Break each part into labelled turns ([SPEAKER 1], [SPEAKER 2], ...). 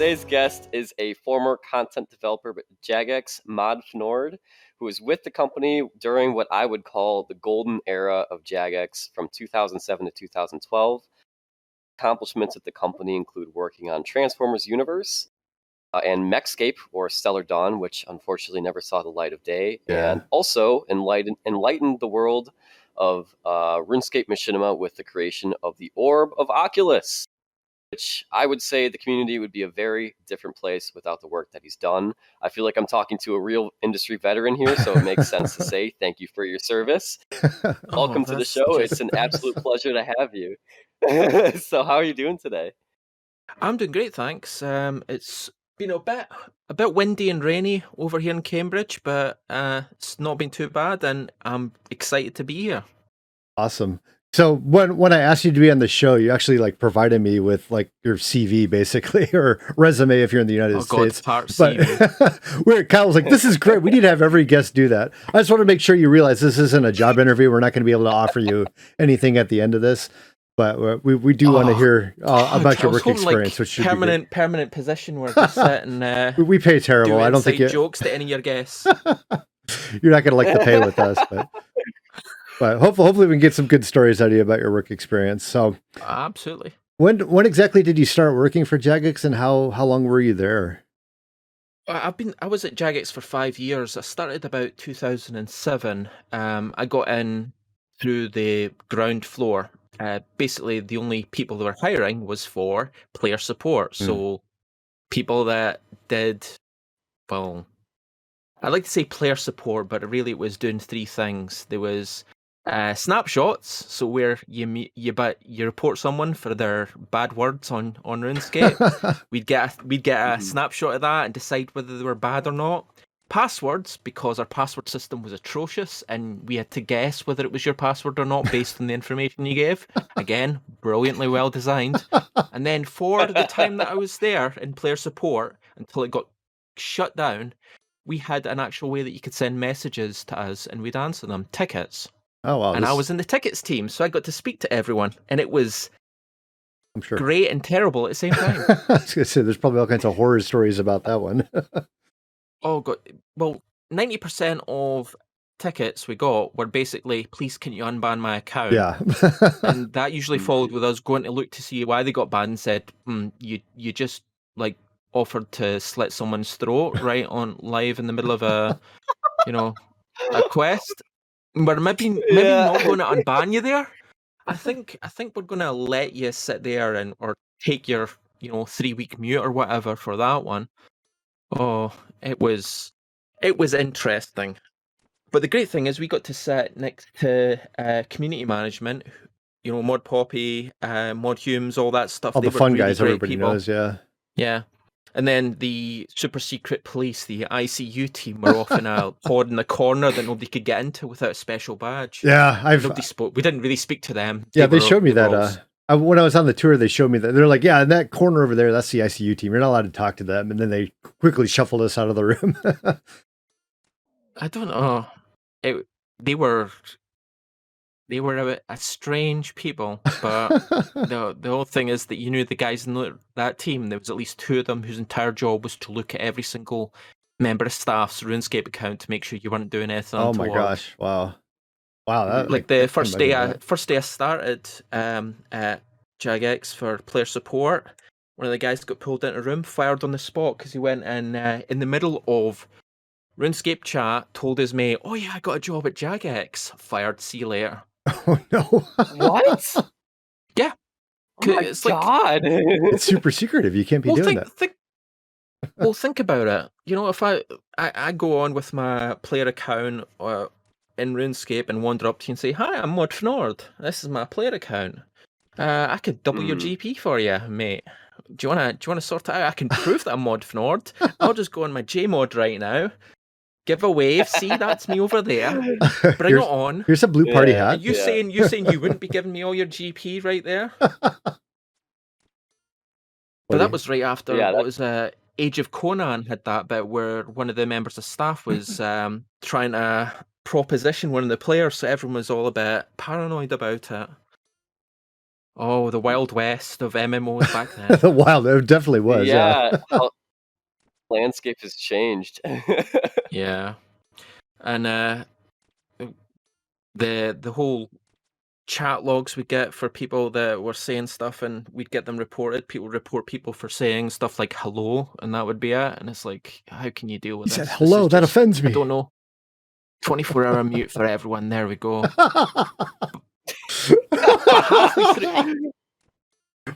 [SPEAKER 1] today's guest is a former content developer at Jagex, Mod Fnord, who was with the company during what I would call the golden era of Jagex from 2007 to 2012. Accomplishments at the company include working on Transformers Universe uh, and Mechscape or Stellar Dawn, which unfortunately never saw the light of day,
[SPEAKER 2] Yeah.
[SPEAKER 1] and also enlightened, enlightened the world of uh, RuneScape Machinima with the creation of the Orb of Oculus which I would say the community would be a very different place without the work that he's done. I feel like I'm talking to a real industry veteran here, so it makes sense to say thank you for your service. Welcome to the
[SPEAKER 3] Oh,
[SPEAKER 1] show.
[SPEAKER 3] just-
[SPEAKER 1] It's an absolute pleasure to have you. so, how are you doing today?
[SPEAKER 3] I'm doing great, thanks. Um, it's been a bit a bit windy and rainy over here in Cambridge, but uh, it's not been too bad, and I'm excited to be here.
[SPEAKER 2] Awesome. So when when I asked you to be on the show, you actually like provided me with like your CV basically or resume if you're in the United
[SPEAKER 3] oh God,
[SPEAKER 2] States.
[SPEAKER 3] part
[SPEAKER 2] But
[SPEAKER 3] CV.
[SPEAKER 2] where Kyle was like, "This is great. We need to have every guest do that." I just want to make sure you realize this isn't a job interview. We're not going to be able to offer you anything at the end of this, but we we do want to
[SPEAKER 3] Oh,
[SPEAKER 2] hear uh, about
[SPEAKER 3] I
[SPEAKER 2] your work
[SPEAKER 3] hoping, like,
[SPEAKER 2] experience, which should
[SPEAKER 3] permanent permanent position where I sit and uh,
[SPEAKER 2] great. We pay terrible. I don't think you,
[SPEAKER 3] jokes to any of your guests.
[SPEAKER 2] you're not going to like the pay with us, but but hopefully hopefully we can get some good stories out of you about your work experience. So.
[SPEAKER 3] Absolutely.
[SPEAKER 2] When when exactly did you start working for Jagex and how how long were you there?
[SPEAKER 3] I- I've been I was at Jagex for five years. I started about 2007. Um, I got in through the ground floor. Uh, basically, the only people they were hiring was for player support.
[SPEAKER 2] Hmm.
[SPEAKER 3] So people that did well, I like to say player support, but really it was doing three things. There was uh, snapshots, so where you you but you report someone for their bad words on on RuneScape we'd get a, we'd get a
[SPEAKER 1] Mhm.
[SPEAKER 3] snapshot of that and decide whether they were bad or not. Passwords, because our password system was atrocious and we had to guess whether it was your password or not based on the information you gave. Again, brilliantly well designed. And then for the time that I was there in player support until it got shut down, we had an actual way that you could send messages to us and we'd answer them, tickets.
[SPEAKER 2] Oh wow,
[SPEAKER 3] and I was in the tickets team, so I got to speak to everyone, and it was
[SPEAKER 2] I'm sure.
[SPEAKER 3] great and terrible at the same time.
[SPEAKER 2] I was gonna say there's probably all kinds of horror stories about that one.
[SPEAKER 3] Oh god. Well, ninety percent of tickets we got were basically, "Please, can you unban my account?"
[SPEAKER 2] yeah.
[SPEAKER 3] and that usually followed with us going to look to see why they got banned and said, mm, "You you just like offered to slit someone's throat right on live in the middle of a, you know, a quest." We're maybe maybe
[SPEAKER 1] Yeah.
[SPEAKER 3] not going to unban you there. I think I think we're going to let you sit there and or take your you know three week mute or whatever for that one. Oh, it was it was interesting. But the great thing is we got to sit next to uh, community management, you know, Mod Poppy, uh, Mod Humes, all that stuff.
[SPEAKER 2] all
[SPEAKER 3] They
[SPEAKER 2] the fun
[SPEAKER 3] really
[SPEAKER 2] guys everybody
[SPEAKER 3] people.
[SPEAKER 2] knows, yeah.
[SPEAKER 3] Yeah. And then the super secret police, the ICU team, were off in a pod in the corner that nobody could get into without a special badge.
[SPEAKER 2] Yeah, I've
[SPEAKER 3] Nobody spoke. We didn't really speak to them.
[SPEAKER 2] yeah, they
[SPEAKER 3] were-
[SPEAKER 2] showed me
[SPEAKER 3] they
[SPEAKER 2] that uh I, when I was on the tour, they showed me that they're like, yeah, in that corner over there, that's the ICU team. You're not allowed to talk to them, and then they quickly shuffled us out of the room.
[SPEAKER 3] I don't know. It, they were they were a, a strange people, but the the whole thing is that you knew the guys in the, that team. There was at least two of them whose entire job was to look at every single member of staff's RuneScape account to make sure you weren't doing anything.
[SPEAKER 2] oh my gosh, wow, wow, that,
[SPEAKER 3] Like
[SPEAKER 2] I
[SPEAKER 3] the first day, I,
[SPEAKER 2] that.
[SPEAKER 3] first day I started um, at Jagex for player support. One of the guys got pulled into a room, fired on the spot because he went in uh, in the middle of RuneScape chat, told his mate, "Oh yeah, I got a job at Jagex." Fired. See you later.
[SPEAKER 2] Oh no,
[SPEAKER 1] What?
[SPEAKER 3] Yeah.
[SPEAKER 1] Oh my
[SPEAKER 3] It's like-
[SPEAKER 1] god.
[SPEAKER 2] it's super secretive. You can't be
[SPEAKER 3] well,
[SPEAKER 2] doing
[SPEAKER 3] think,
[SPEAKER 2] that.
[SPEAKER 3] think, well, think about it. You know, if I, I I go on with my player account uh, in RuneScape and wander up to you and say, "Hi, I'm Mod Fnord. This is my player account. Uh, I could double your
[SPEAKER 1] Mm.
[SPEAKER 3] GP for you, mate. Do you wanna do you wanna sort it out? I can prove that I'm Mod Fnord. I'll just go on my Jmod right now. Give a wave. See, that's me over there. Bring
[SPEAKER 2] here's,
[SPEAKER 3] it on.
[SPEAKER 2] here's a blue party
[SPEAKER 1] Yeah.
[SPEAKER 3] Are
[SPEAKER 2] hat.
[SPEAKER 3] you
[SPEAKER 1] Yeah.
[SPEAKER 3] saying you saying you wouldn't be giving me all your GP right there? But that was right after
[SPEAKER 1] Yeah,
[SPEAKER 3] what
[SPEAKER 1] that-
[SPEAKER 3] was uh, Age of Conan had that bit where one of the members of staff was um, trying to proposition one of the players, so everyone was all a bit paranoid about it. Oh, the wild west of MMOs back then.
[SPEAKER 2] the wild, it definitely was. Yeah.
[SPEAKER 1] yeah, how- landscape has changed.
[SPEAKER 3] yeah, and uh, the the whole chat logs we get for people that were saying stuff, and we'd get them reported. People report people for saying stuff like "hello," and that would be it. And it's like, how can you deal with
[SPEAKER 2] He
[SPEAKER 3] this?
[SPEAKER 2] said, "Hello."
[SPEAKER 3] is
[SPEAKER 2] That
[SPEAKER 3] just-
[SPEAKER 2] offends me.
[SPEAKER 3] I don't know. Twenty four hour mute for everyone. There we go.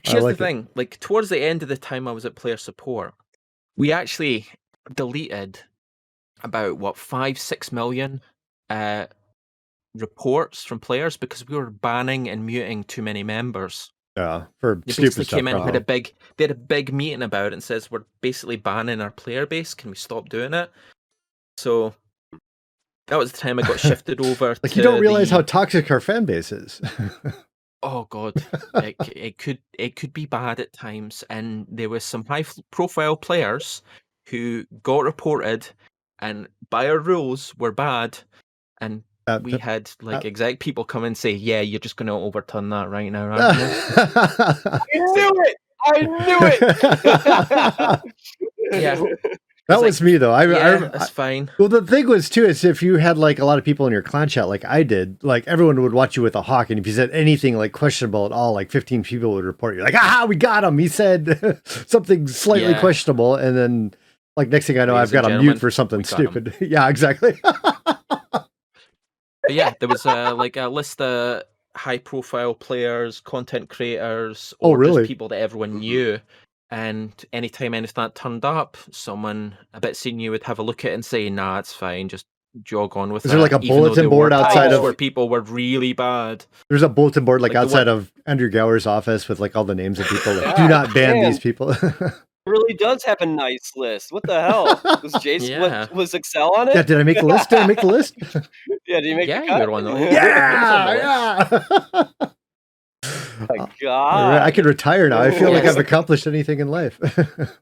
[SPEAKER 3] Here's
[SPEAKER 2] like
[SPEAKER 3] the thing: like towards the end of the time I was at player support, we actually deleted about what five, six million uh, reports from players because we were banning and muting too many members.
[SPEAKER 2] yeah, for
[SPEAKER 3] They
[SPEAKER 2] stupid
[SPEAKER 3] basically
[SPEAKER 2] stuff.
[SPEAKER 3] came in, and had a big, they had a big meeting about it, and says we're basically banning our player base. Can we stop doing it? So that was the time I got shifted over.
[SPEAKER 2] like
[SPEAKER 3] to
[SPEAKER 2] you don't realize
[SPEAKER 3] the-
[SPEAKER 2] how toxic our fan base is.
[SPEAKER 3] Oh god, it, it could it could be bad at times, and there was some high profile players who got reported, and by our rules were bad, and
[SPEAKER 2] Uh,
[SPEAKER 3] we had like exec people come and say, "Yeah, you're just going to overturn that right now, aren't you?"
[SPEAKER 1] I knew it. I knew it.
[SPEAKER 3] Yeah.
[SPEAKER 2] Was me though. I, I,
[SPEAKER 3] yeah,
[SPEAKER 2] I-
[SPEAKER 3] that's fine.
[SPEAKER 2] well, the thing was too is if you had like a lot of people in your clan chat, like I did, like everyone would watch you with a hawk, and if you said anything like questionable at all, like fifteen people would report you, like, "Ah, we got him." He said something slightly
[SPEAKER 3] Yeah.
[SPEAKER 2] questionable, and then like next thing I know,
[SPEAKER 3] Ladies
[SPEAKER 2] I've got a mute for something
[SPEAKER 3] we got him.
[SPEAKER 2] stupid. yeah, exactly.
[SPEAKER 3] But yeah, there was uh, like a list of high profile players, content creators,
[SPEAKER 2] Oh,
[SPEAKER 3] or
[SPEAKER 2] really?
[SPEAKER 3] just people that everyone knew. And anytime anything that turned up, someone a bit senior would have a look at it and say, "Nah, it's fine. Just jog on with
[SPEAKER 2] Is
[SPEAKER 3] that."
[SPEAKER 2] there, like, a
[SPEAKER 3] even
[SPEAKER 2] bulletin board outside of-
[SPEAKER 3] where people were really bad?
[SPEAKER 2] There's a bulletin board like,
[SPEAKER 3] Like
[SPEAKER 2] outside
[SPEAKER 3] one-
[SPEAKER 2] of Andrew Gower's office with like all the names of people. Like,
[SPEAKER 1] Yeah,
[SPEAKER 2] Do not ban
[SPEAKER 1] man.
[SPEAKER 2] these people.
[SPEAKER 1] really does have a nice list. What the hell? Was Jason
[SPEAKER 3] Yeah.
[SPEAKER 1] was, was Excel on it?
[SPEAKER 2] yeah, did I make the list? Did I make the list?
[SPEAKER 1] Yeah, did you make
[SPEAKER 3] Yeah,
[SPEAKER 1] the
[SPEAKER 3] you
[SPEAKER 1] cut?
[SPEAKER 3] one of
[SPEAKER 2] yeah, yeah.
[SPEAKER 1] My God.
[SPEAKER 2] I can retire now. I feel like I've accomplished anything in life.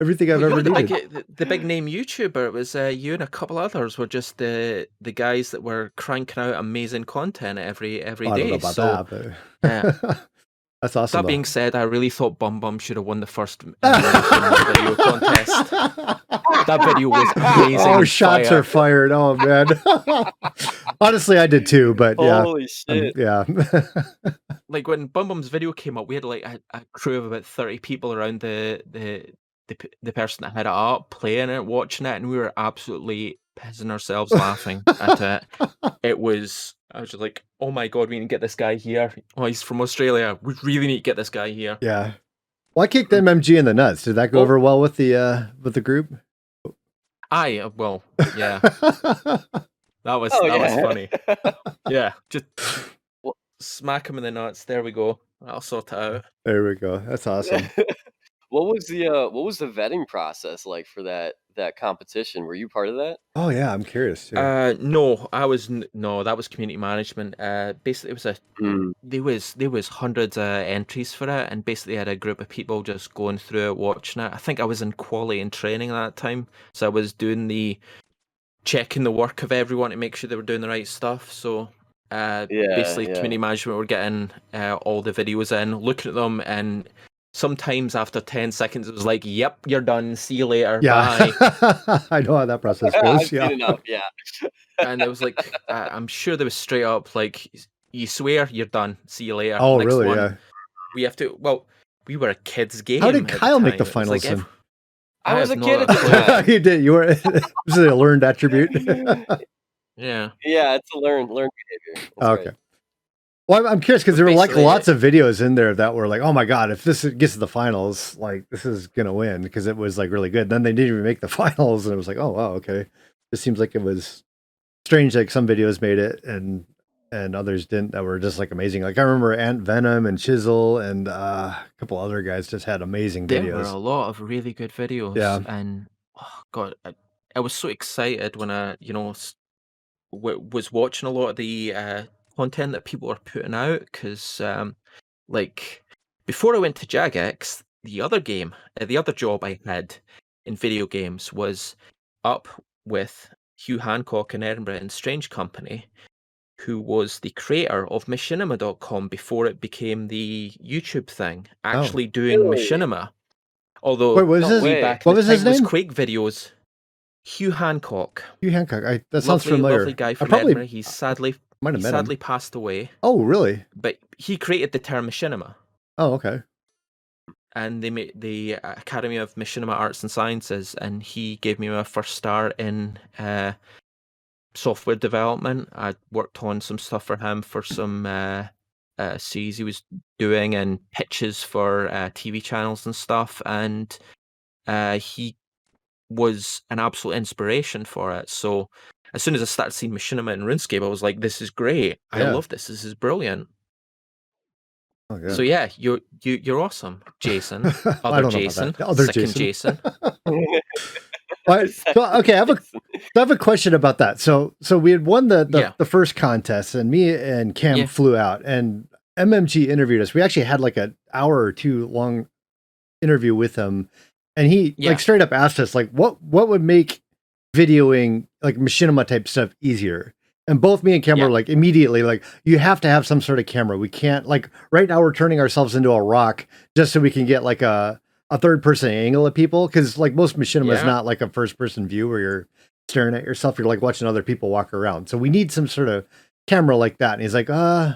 [SPEAKER 2] Everything I've
[SPEAKER 3] Well,
[SPEAKER 2] ever
[SPEAKER 3] you're the,
[SPEAKER 2] needed.
[SPEAKER 3] big, the, the big name YouTuber. It was uh, you and a couple others were just the the guys that were cranking out amazing content every every
[SPEAKER 2] I don't know about
[SPEAKER 3] so
[SPEAKER 2] that,
[SPEAKER 3] yeah.
[SPEAKER 2] but that's awesome.
[SPEAKER 3] that being said, I really thought Bum Bum should have won the first American video contest. That video was amazing.
[SPEAKER 2] oh, shots
[SPEAKER 3] fire.
[SPEAKER 2] are fired. Oh man. Honestly, I did too, but yeah,
[SPEAKER 1] Holy
[SPEAKER 2] um,
[SPEAKER 1] shit.
[SPEAKER 2] yeah.
[SPEAKER 3] like when Bum Bum's video came up, we had like a, a crew of about thirty people around the the the, the person that had it up, playing it, watching it, and we were absolutely pissing ourselves laughing at it. It was. I was just like, "Oh my god, we need to get this guy here. Oh, he's from Australia. We really need to get this guy here."
[SPEAKER 2] yeah. Well, I kicked MMG in the nuts. Did that go
[SPEAKER 3] Oh.
[SPEAKER 2] over well with the uh with the group?
[SPEAKER 3] I uh, well, yeah, that was
[SPEAKER 1] Oh,
[SPEAKER 3] that was funny. Yeah, just
[SPEAKER 1] Well-
[SPEAKER 3] smack him in the nuts. There we go. I'll sort it out.
[SPEAKER 2] there we go. That's awesome.
[SPEAKER 1] what was the uh, what was the vetting process like for that that competition? Were you part of that?
[SPEAKER 2] Oh yeah, I'm curious too.
[SPEAKER 3] Uh, no, I was no, that was community management. Uh, basically, it was a
[SPEAKER 1] Mm.
[SPEAKER 3] there was there was hundreds of entries for it, and basically had a group of people just going through it, watching it. I think I was in quality and training at that time, so I was doing the checking the work of everyone to make sure they were doing the right stuff. So. Uh,
[SPEAKER 1] Yeah,
[SPEAKER 3] basically,
[SPEAKER 1] yeah.
[SPEAKER 3] community management were getting uh, all the videos in, looking at them, and sometimes after ten seconds, it was like, "Yep, you're done. See you later. Bye."
[SPEAKER 2] yeah, I know how that process
[SPEAKER 1] I've
[SPEAKER 2] goes. Yeah.
[SPEAKER 1] enough. Yeah.
[SPEAKER 3] and it was like uh, I'm sure there was straight up like you swear you're done. See you later.
[SPEAKER 2] Oh,
[SPEAKER 3] Next
[SPEAKER 2] really?
[SPEAKER 3] one.
[SPEAKER 2] Yeah.
[SPEAKER 3] We have to. Well, we were a kids game.
[SPEAKER 2] How did
[SPEAKER 3] at the
[SPEAKER 2] Kyle make the
[SPEAKER 3] time. It
[SPEAKER 2] finals
[SPEAKER 3] like
[SPEAKER 2] then?
[SPEAKER 3] ev-
[SPEAKER 1] I was a kid at the time.
[SPEAKER 2] you did. You were. this is a learned attribute.
[SPEAKER 3] Yeah.
[SPEAKER 1] Yeah, it's a learned learned behavior. That's
[SPEAKER 2] okay.
[SPEAKER 1] right.
[SPEAKER 2] Well, I'm, curious because there were like lots of videos in there that were like, "Oh my god, if this gets to the finals, like this is gonna win," because it was like really good. Then they didn't even make the finals, and it was like, "Oh wow, okay." It seems like it was strange. Like some videos made it, and and others didn't. That were just like amazing. Like I remember AntVenom and Chisel and uh, a couple other guys just had amazing videos.
[SPEAKER 3] There were a lot of really good videos.
[SPEAKER 2] Yeah.
[SPEAKER 3] And oh god, I, I was so excited when I, you know, w- was watching a lot of the uh, content that people are putting out because, um, like, before I went to Jagex, the other game, uh, the other job I had in video games was up with Hugh Hancock in Edinburgh and Strange Company, who was the creator of machinima.com before it became the YouTube thing, actually doing
[SPEAKER 1] Really?
[SPEAKER 3] machinima. Although
[SPEAKER 2] Wait, what was his?
[SPEAKER 1] way.
[SPEAKER 3] back
[SPEAKER 2] What was his
[SPEAKER 3] time was? Quake videos. Hugh Hancock.
[SPEAKER 2] Hugh Hancock. I, that sounds
[SPEAKER 3] lovely,
[SPEAKER 2] familiar.
[SPEAKER 3] lovely guy
[SPEAKER 2] I
[SPEAKER 3] from
[SPEAKER 2] probably
[SPEAKER 3] Edinburgh. He's sadly
[SPEAKER 2] might
[SPEAKER 3] he
[SPEAKER 2] have met
[SPEAKER 3] sadly
[SPEAKER 2] him.
[SPEAKER 3] passed away,
[SPEAKER 2] Oh, really?
[SPEAKER 3] but he created the term machinima.
[SPEAKER 2] Oh, okay.
[SPEAKER 3] and they made the Academy of Machinima Arts and Sciences, and he gave me my first start in uh, software development. I worked on some stuff for him for some uh, uh, series he was doing and pitches for uh, TV channels and stuff, and uh, he was an absolute inspiration for it. So as soon as I started seeing Machinima and RuneScape, I was like, "This is great! I
[SPEAKER 2] Yeah.
[SPEAKER 3] love this. This is brilliant."
[SPEAKER 2] Oh, yeah.
[SPEAKER 3] So yeah, you're you, you're awesome, Jason.
[SPEAKER 2] I
[SPEAKER 3] Other
[SPEAKER 2] don't know about
[SPEAKER 3] Jason.
[SPEAKER 2] Other
[SPEAKER 3] second
[SPEAKER 2] Jason.
[SPEAKER 3] Jason.
[SPEAKER 2] Right, so, okay, I have a I have a question about that. So so we had won the the,
[SPEAKER 3] Yeah.
[SPEAKER 2] the first contest and me and Cam
[SPEAKER 3] Yeah.
[SPEAKER 2] flew out and MMG interviewed us. We actually had like an hour or two long interview with him and he like straight up asked us like what what would make videoing like machinima type stuff easier. And both me and Cam
[SPEAKER 3] Yeah.
[SPEAKER 2] were like immediately like you have to have some sort of camera. We can't like right now we're turning ourselves into a rock just so we can get like a a third person angle at people because like most machinima is not like a first person view where you're staring at yourself you're like watching other people walk around so we need some sort of camera like that and he's like uh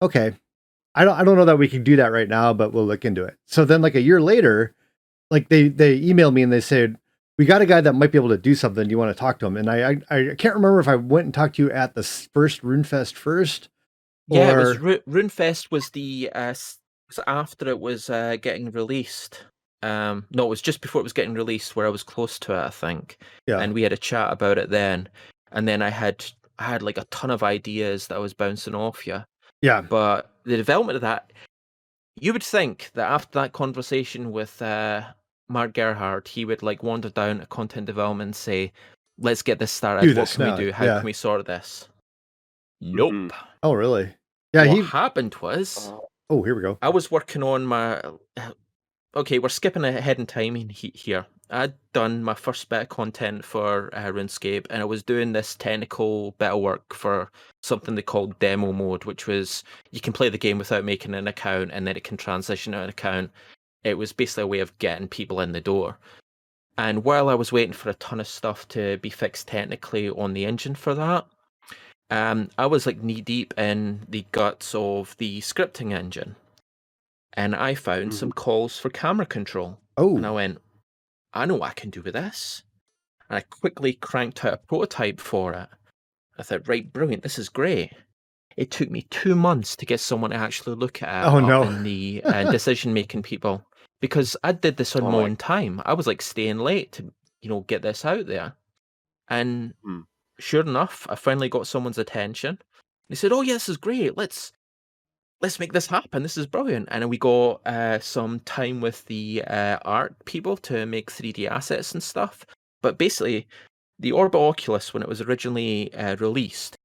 [SPEAKER 2] okay i don't i don't know that we can do that right now but we'll look into it so then like a year later like they they emailed me and they said we got a guy that might be able to do something do you want to talk to him and i i, I can't remember if i went and talked to you at the first runefest first
[SPEAKER 3] Yeah, it was
[SPEAKER 2] or-
[SPEAKER 3] Ru- RuneFest was the uh, was after it was uh, getting released. Um, no, it was just before it was getting released, where I was close to it, I think.
[SPEAKER 2] Yeah.
[SPEAKER 3] And we had a chat about it then, and then I had I had like a ton of ideas that I was bouncing off you.
[SPEAKER 2] yeah
[SPEAKER 3] But the development of that, you would think that after that conversation with uh, Mark Gerhard, he would like wander down to content development and say, "Let's get this started.
[SPEAKER 2] Do
[SPEAKER 3] what
[SPEAKER 2] this
[SPEAKER 3] can
[SPEAKER 2] now,
[SPEAKER 3] we do? How
[SPEAKER 2] yeah.
[SPEAKER 3] can we sort this?" Nope.
[SPEAKER 1] Mhm.
[SPEAKER 2] oh really yeah
[SPEAKER 3] what
[SPEAKER 2] he
[SPEAKER 3] happened was
[SPEAKER 1] Oh,
[SPEAKER 2] oh here we go
[SPEAKER 3] I was working on my. Okay, we're skipping ahead in time here. I'd done my first bit of content for uh, RuneScape, and I was doing this technical bit of work for something they called demo mode, which was you can play the game without making an account, and then it can transition to an account. It was basically a way of getting people in the door. And while I was waiting for a ton of stuff to be fixed technically on the engine for that, um, I was like knee deep in the guts of the scripting engine. And I found some calls for camera control.
[SPEAKER 2] oh
[SPEAKER 3] And I went, I know what I can do with this. And I quickly cranked out a prototype for it. I thought, right, brilliant, this is great. It took me two months to get someone to actually look at it
[SPEAKER 2] Oh, no.
[SPEAKER 3] in the uh, decision making people because I did this on
[SPEAKER 1] Oh
[SPEAKER 3] my own time. I was like staying late to, you know, get this out there. And
[SPEAKER 1] Hmm.
[SPEAKER 3] sure enough, I finally got someone's attention. They said, "Oh, yeah, this is great. Let's let's make this happen. This is brilliant." And we got uh, some time with the uh, art people to make 3D assets and stuff. But basically, the Orb of Oculus, when it was originally uh, released,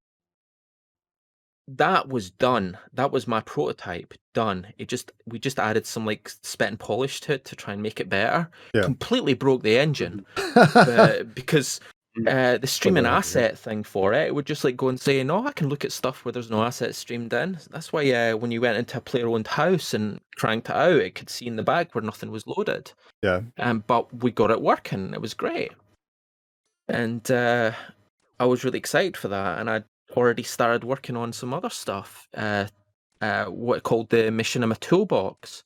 [SPEAKER 3] that was done. That was my prototype done. It just we just added some like spit and polish to it to try and make it better.
[SPEAKER 2] Yeah.
[SPEAKER 3] Completely broke the engine uh, because uh, the streaming
[SPEAKER 2] idea.
[SPEAKER 3] asset thing for it, it would just like go and say, "No, I can look at stuff where there's no assets streamed in." That's why uh, when you went into a player-owned house and cranked it out, it could see in the back where nothing was loaded.
[SPEAKER 2] Yeah.
[SPEAKER 3] Um, but we got it working. It was great, and uh, I was really excited for that. And I'd already started working on some other stuff. Uh, uh, what it called the Machinima Toolbox.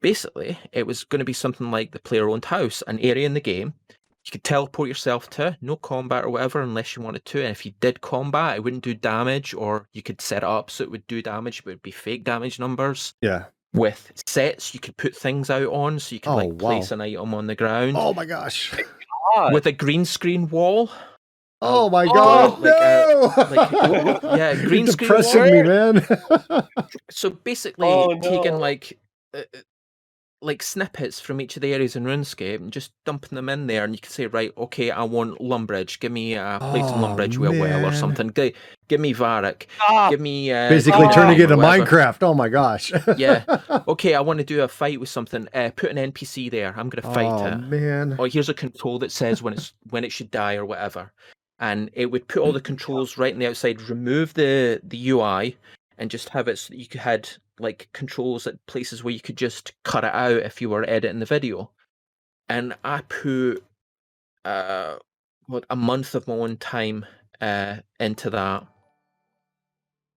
[SPEAKER 3] Basically, it was going to be something like the player-owned house, an area in the game you could teleport yourself to, no combat or whatever, unless you wanted to. And if you did combat, it wouldn't do damage, or you could set it up so it would do damage, but it would be fake damage numbers.
[SPEAKER 2] yeah
[SPEAKER 3] With sets, you could put things out on, so you could
[SPEAKER 2] Oh,
[SPEAKER 3] like place an item on the ground
[SPEAKER 2] oh my gosh
[SPEAKER 3] with a green screen wall.
[SPEAKER 2] Oh my
[SPEAKER 1] Oh,
[SPEAKER 2] god!
[SPEAKER 3] like, uh,
[SPEAKER 2] no!
[SPEAKER 3] like, yeah, green
[SPEAKER 2] You're
[SPEAKER 3] screen
[SPEAKER 2] depressing
[SPEAKER 3] wall.
[SPEAKER 2] me, man.
[SPEAKER 3] So basically,
[SPEAKER 1] Oh,
[SPEAKER 3] taking like uh, uh, like snippets from each of the areas in RuneScape and just dumping them in there, and you can say, right, okay, I want Lumbridge. Give me a place in
[SPEAKER 2] Oh,
[SPEAKER 3] Lumbridge with a well or something. Give, give me Varrock.
[SPEAKER 1] Stop.
[SPEAKER 3] Give me uh,
[SPEAKER 2] Basically,
[SPEAKER 1] Oh.
[SPEAKER 2] turning it into
[SPEAKER 3] whatever.
[SPEAKER 2] Minecraft. Oh my gosh!
[SPEAKER 3] Yeah. Okay, I want to do a fight with something. Uh, put an NPC there. I'm gonna fight it.
[SPEAKER 2] oh
[SPEAKER 3] it.
[SPEAKER 2] man.
[SPEAKER 3] Or here's a control that says when it's when it should die or whatever. And it would put all the controls right on the outside, remove the the UI, and just have it so that you could had like controls at places where you could just cut it out if you were editing the video. And I put uh what a month of my own time uh into that.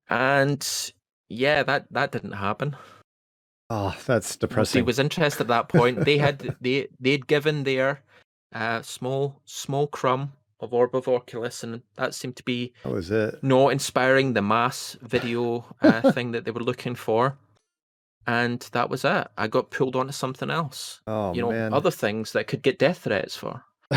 [SPEAKER 3] And yeah, that that didn't happen.
[SPEAKER 2] Oh, that's depressing.
[SPEAKER 3] was interested at that point. They had they they'd given their uh small small crumb of Orb of Oculus, and that seemed to be
[SPEAKER 2] That was it.
[SPEAKER 3] not inspiring the mass video uh, thing that they were looking for. And that was it. I got pulled onto something else.
[SPEAKER 2] Oh
[SPEAKER 3] you know,
[SPEAKER 2] man.
[SPEAKER 3] other things that could get death threats for.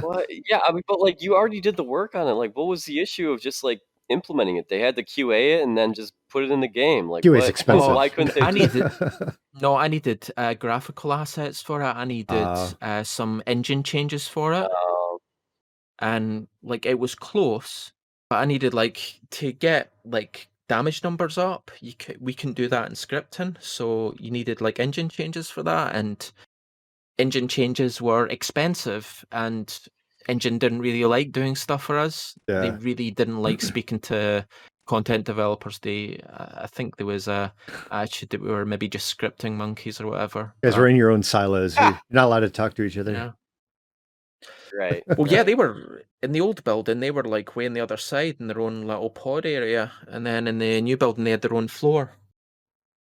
[SPEAKER 1] What? Yeah, I mean, but like you already did the work on it. Like, what was the issue of just like implementing it? They had to QA it and then just put it in the game. Like,
[SPEAKER 2] QA is
[SPEAKER 1] what-
[SPEAKER 2] expensive.
[SPEAKER 1] Why couldn't they?
[SPEAKER 3] I needed no, I needed uh, graphical assets for it. I needed
[SPEAKER 2] Ah.
[SPEAKER 3] uh, some engine changes for it. And like it was close, but I needed like to get like damage numbers up. You c we can do that in scripting, so you needed like engine changes for that, and engine changes were expensive, and engine didn't really like doing stuff for us. They really didn't like speaking to content developers. They, uh, I think there was a attitude that we were maybe just scripting monkeys or whatever.
[SPEAKER 2] You guys
[SPEAKER 3] but-
[SPEAKER 2] were in your own silos. You're not allowed to talk to each other.
[SPEAKER 3] Yeah.
[SPEAKER 1] Right.
[SPEAKER 3] Well, yeah, they were in the old building. They were like way on the other side in their own little pod area, and then in the new building they had their own floor.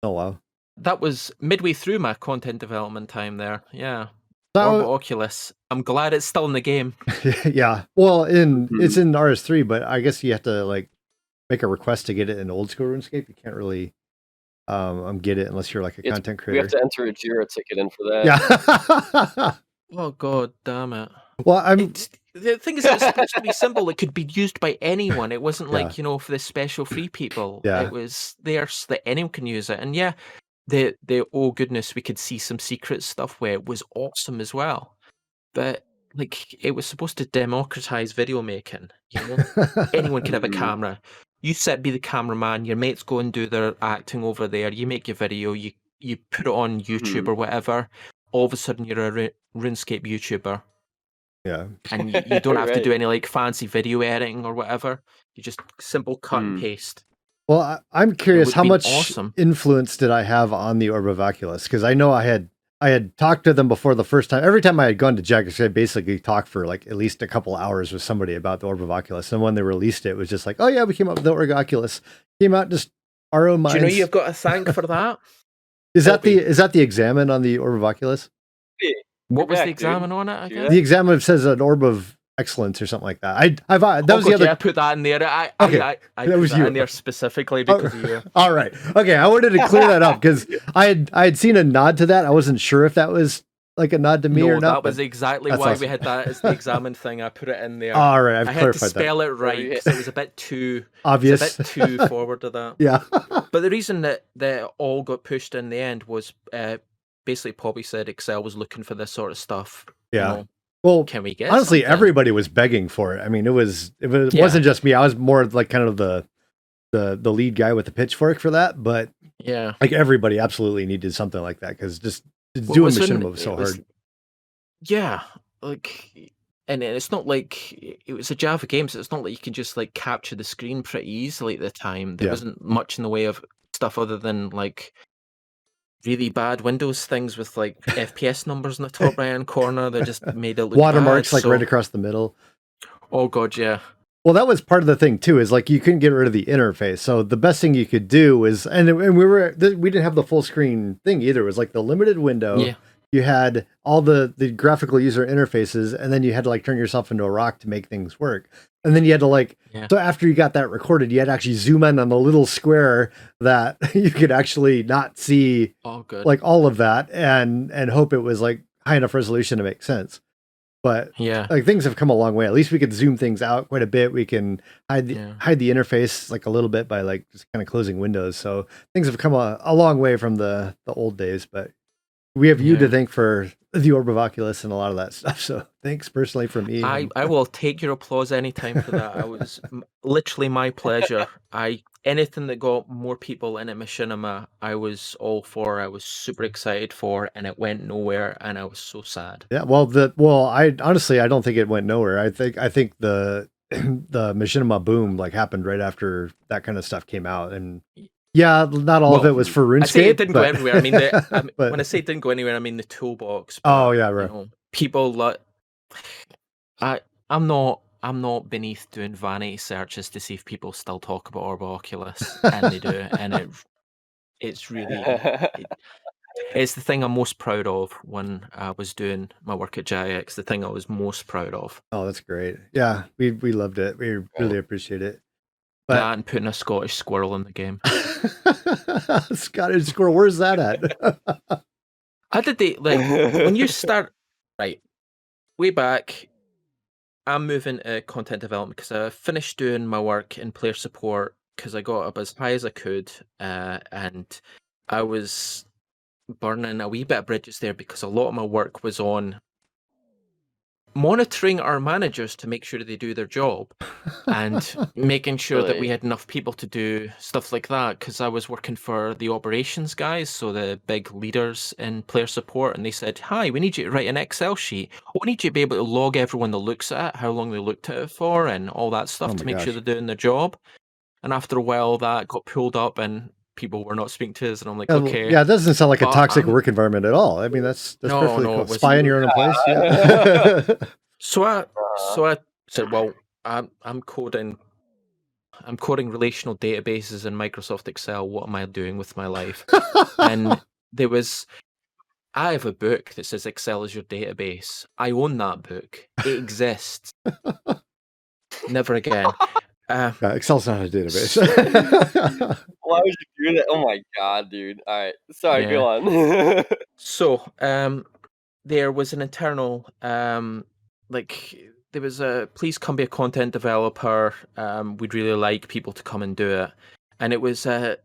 [SPEAKER 2] Oh wow.
[SPEAKER 3] That was midway through my content development time there. Yeah,
[SPEAKER 2] So-
[SPEAKER 3] Orb Oculus. I'm glad it's still in the game.
[SPEAKER 2] yeah. Well, in
[SPEAKER 1] Mhm.
[SPEAKER 2] it's in RS3, but I guess you have to like make a request to get it in old school RuneScape. You can't really um, um get it unless you're like a
[SPEAKER 1] It's-
[SPEAKER 2] content
[SPEAKER 1] We have
[SPEAKER 2] creator.
[SPEAKER 1] to enter a Jira ticket in for that.
[SPEAKER 2] yeah.
[SPEAKER 3] Oh god damn it!
[SPEAKER 2] well, I'm
[SPEAKER 3] It's, the thing is, it was supposed to be simple. It could be used by anyone. It wasn't like
[SPEAKER 2] Yeah.
[SPEAKER 3] you know for the special free people.
[SPEAKER 2] Yeah.
[SPEAKER 3] It was there so that anyone can use it. And yeah, the the oh goodness, we could see some secret stuff where it was awesome as well. But like it was supposed to democratize video making. You know, anyone could have a camera. You sit, be the cameraman. Your mates go and do their acting over there. You make your video. You you put it on YouTube
[SPEAKER 1] Mhm.
[SPEAKER 3] or whatever. All of a sudden, you're a Ru- RuneScape YouTuber
[SPEAKER 2] yeah.
[SPEAKER 3] and you, you don't have to do any like fancy video editing or whatever. You just simple cut and
[SPEAKER 1] Hmm.
[SPEAKER 3] paste.
[SPEAKER 2] Well, I, I'm curious how much
[SPEAKER 3] awesome.
[SPEAKER 2] influence did I have on the Orb of Oculus? Because I know I had I had talked to them before the first time. Every time I had gone to Jagex, I basically talked for like at least a couple hours with somebody about the Orb of Oculus. And when they released it, it was just like, oh yeah, we came up with the Orb of Oculus. Came out just our own
[SPEAKER 3] Do you know you've got to thank for that?
[SPEAKER 2] is that the is that the examine on the Orb of Oculus?
[SPEAKER 3] What was
[SPEAKER 1] back,
[SPEAKER 3] the
[SPEAKER 1] dude.
[SPEAKER 3] examine on it
[SPEAKER 1] See
[SPEAKER 3] again?
[SPEAKER 1] that?
[SPEAKER 2] The examine says an Orb of Excellence or something like that. I I've uh, that
[SPEAKER 3] oh
[SPEAKER 2] was
[SPEAKER 3] God,
[SPEAKER 2] the other.
[SPEAKER 3] yeah, I put that in there. I,
[SPEAKER 2] Okay,
[SPEAKER 3] I, I, I
[SPEAKER 2] that
[SPEAKER 3] put
[SPEAKER 2] was
[SPEAKER 3] that
[SPEAKER 2] you.
[SPEAKER 3] in there specifically because of you.
[SPEAKER 2] All right. Okay. I wanted to clear that up because I had I had seen a nod to that. I wasn't sure if that was like a nod to me
[SPEAKER 3] no,
[SPEAKER 2] or not.
[SPEAKER 3] that was exactly why
[SPEAKER 2] awesome.
[SPEAKER 3] we had that as the examine thing. I put it in there.
[SPEAKER 2] All right. I've
[SPEAKER 3] I had to
[SPEAKER 2] clarified that.
[SPEAKER 3] spell it right
[SPEAKER 1] yeah.
[SPEAKER 3] because it was a bit too, it was
[SPEAKER 2] Obvious.
[SPEAKER 3] a bit too forward to that.
[SPEAKER 2] yeah.
[SPEAKER 3] But the reason that that all got pushed in the end was uh, basically Poppy said Excel was looking for this sort of stuff. you
[SPEAKER 2] Yeah.
[SPEAKER 3] know,
[SPEAKER 2] Well,
[SPEAKER 3] can we get
[SPEAKER 2] honestly,
[SPEAKER 3] something?
[SPEAKER 2] everybody was begging for it. I mean, it was it, was,
[SPEAKER 3] Yeah.
[SPEAKER 2] wasn't just me. I was more like kind of the the the lead guy with the pitchfork for that, but
[SPEAKER 3] Yeah.
[SPEAKER 2] like everybody absolutely needed something like that because just
[SPEAKER 3] What
[SPEAKER 2] doing machinima was so
[SPEAKER 3] was-
[SPEAKER 2] hard.
[SPEAKER 3] Yeah, like, and it's not like it was a Java game, so it's not like you could just like capture the screen pretty easily at the time. There
[SPEAKER 2] Yeah.
[SPEAKER 3] wasn't much in the way of stuff other than like really bad Windows things with like FPS numbers in the top right hand corner that just made it look
[SPEAKER 2] Watermarks
[SPEAKER 3] bad,
[SPEAKER 2] like right across the middle.
[SPEAKER 3] Oh god, yeah.
[SPEAKER 2] Well, that was part of the thing too. Is like you couldn't get rid of the interface. So the best thing you could do is, and and we were we didn't have the full screen thing either. It was like the limited window.
[SPEAKER 3] Yeah.
[SPEAKER 2] You had all the the graphical user interfaces, and then you had to like turn yourself into a rock to make things work. And then you had to like
[SPEAKER 3] Yeah.
[SPEAKER 2] so after you got that recorded, you had to actually zoom in on the little square that you could actually not see
[SPEAKER 3] Oh good.
[SPEAKER 2] like all of that, and and hope it was like high enough resolution to make sense. But
[SPEAKER 3] yeah.
[SPEAKER 2] like things have come a long way. At least we could zoom things out quite a bit. We can hide the,
[SPEAKER 3] Yeah.
[SPEAKER 2] hide the interface like a little bit by like just kind of closing windows. So things have come a, a long way from the the old days. But we have you to thank for the Orb of Oculus and a lot of that stuff. So thanks personally from me.
[SPEAKER 3] I, I will take your applause anytime for that. I was literally my pleasure. I anything that got more people in at Machinima, I was all for. I was super excited for, and it went nowhere, and I was so sad.
[SPEAKER 2] Yeah, well, the well, I honestly I don't think it went nowhere. I think I think the the machinima boom like happened right after that kind of stuff came out, and yeah, not all of it was for RuneScape.
[SPEAKER 3] I say it didn't
[SPEAKER 2] but-
[SPEAKER 3] go everywhere. I mean, the, I mean um,
[SPEAKER 2] but-
[SPEAKER 3] when I say it didn't go anywhere, I mean the toolbox.
[SPEAKER 2] oh
[SPEAKER 3] but,
[SPEAKER 2] yeah,
[SPEAKER 3] you
[SPEAKER 2] right.
[SPEAKER 3] know, people like I. I'm not. I'm not beneath doing vanity searches to see if people still talk about Orb Oculus, and they do, and it. It's really It's the thing I'm most proud of when I was doing my work at JX. The thing I was most proud of.
[SPEAKER 2] Oh, that's great. Yeah, we we loved it. We really appreciate it. But
[SPEAKER 3] that and putting a Scottish squirrel in the game.
[SPEAKER 2] Scottish squirrel, where's that at?
[SPEAKER 3] How did they like when you start right way back? I'm moving to content development because I finished doing my work in player support because I got up as high as I could, uh, and I was burning a wee bit of bridges there because a lot of my work was on monitoring our managers to make sure they do their job and making sure that we had enough people to do stuff like that because I was working for the operations guys, so the big leaders in player support, and they said, "Hi, we need you to write an Excel sheet. We need you to be able to log everyone that looks at it, how long they looked at it for, and all that stuff
[SPEAKER 2] Oh
[SPEAKER 3] to make sure they're doing their job." And after a while, that got pulled up, and people were not speaking to us, and I'm like,
[SPEAKER 2] Yeah, well,
[SPEAKER 3] "Okay,
[SPEAKER 2] Yeah, it doesn't sound like a
[SPEAKER 3] toxic
[SPEAKER 2] toxc
[SPEAKER 3] I'm-
[SPEAKER 2] work environment at all. I mean, that's that's
[SPEAKER 3] No,
[SPEAKER 2] perfectly
[SPEAKER 3] no,
[SPEAKER 2] cool. Spy in your own place. Yeah.
[SPEAKER 3] So I
[SPEAKER 1] Uh,
[SPEAKER 3] so I said, well, I'm I'm coding I'm coding relational databases in Microsoft Excel. What am I doing with my life? And there was I have a book that says Excel is your database. I own that book. It exists. Never again. Uh,
[SPEAKER 2] Yeah, Excel's not a database.
[SPEAKER 1] Why would you do that? Oh my god, dude. All right, sorry, go on.
[SPEAKER 3] So, um, there was an internal, um, like there was a please come be a content developer. Um, we'd really like people to come and do it, and it was a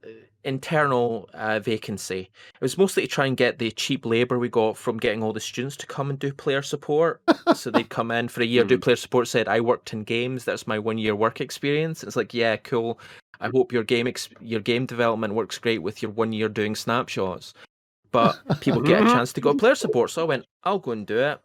[SPEAKER 3] internal uh, vacancy. It was mostly to try and get the cheap labor we got from getting all the students to come and do player support. so they'd come in for a year, do
[SPEAKER 1] Mhm.
[SPEAKER 3] player support. Said I worked in games. That's my one year work experience. It's like yeah, cool. I hope your game ex- your game development works great with your one year doing snapshots but people get a chance to go player support. So I went, I'll go and do it.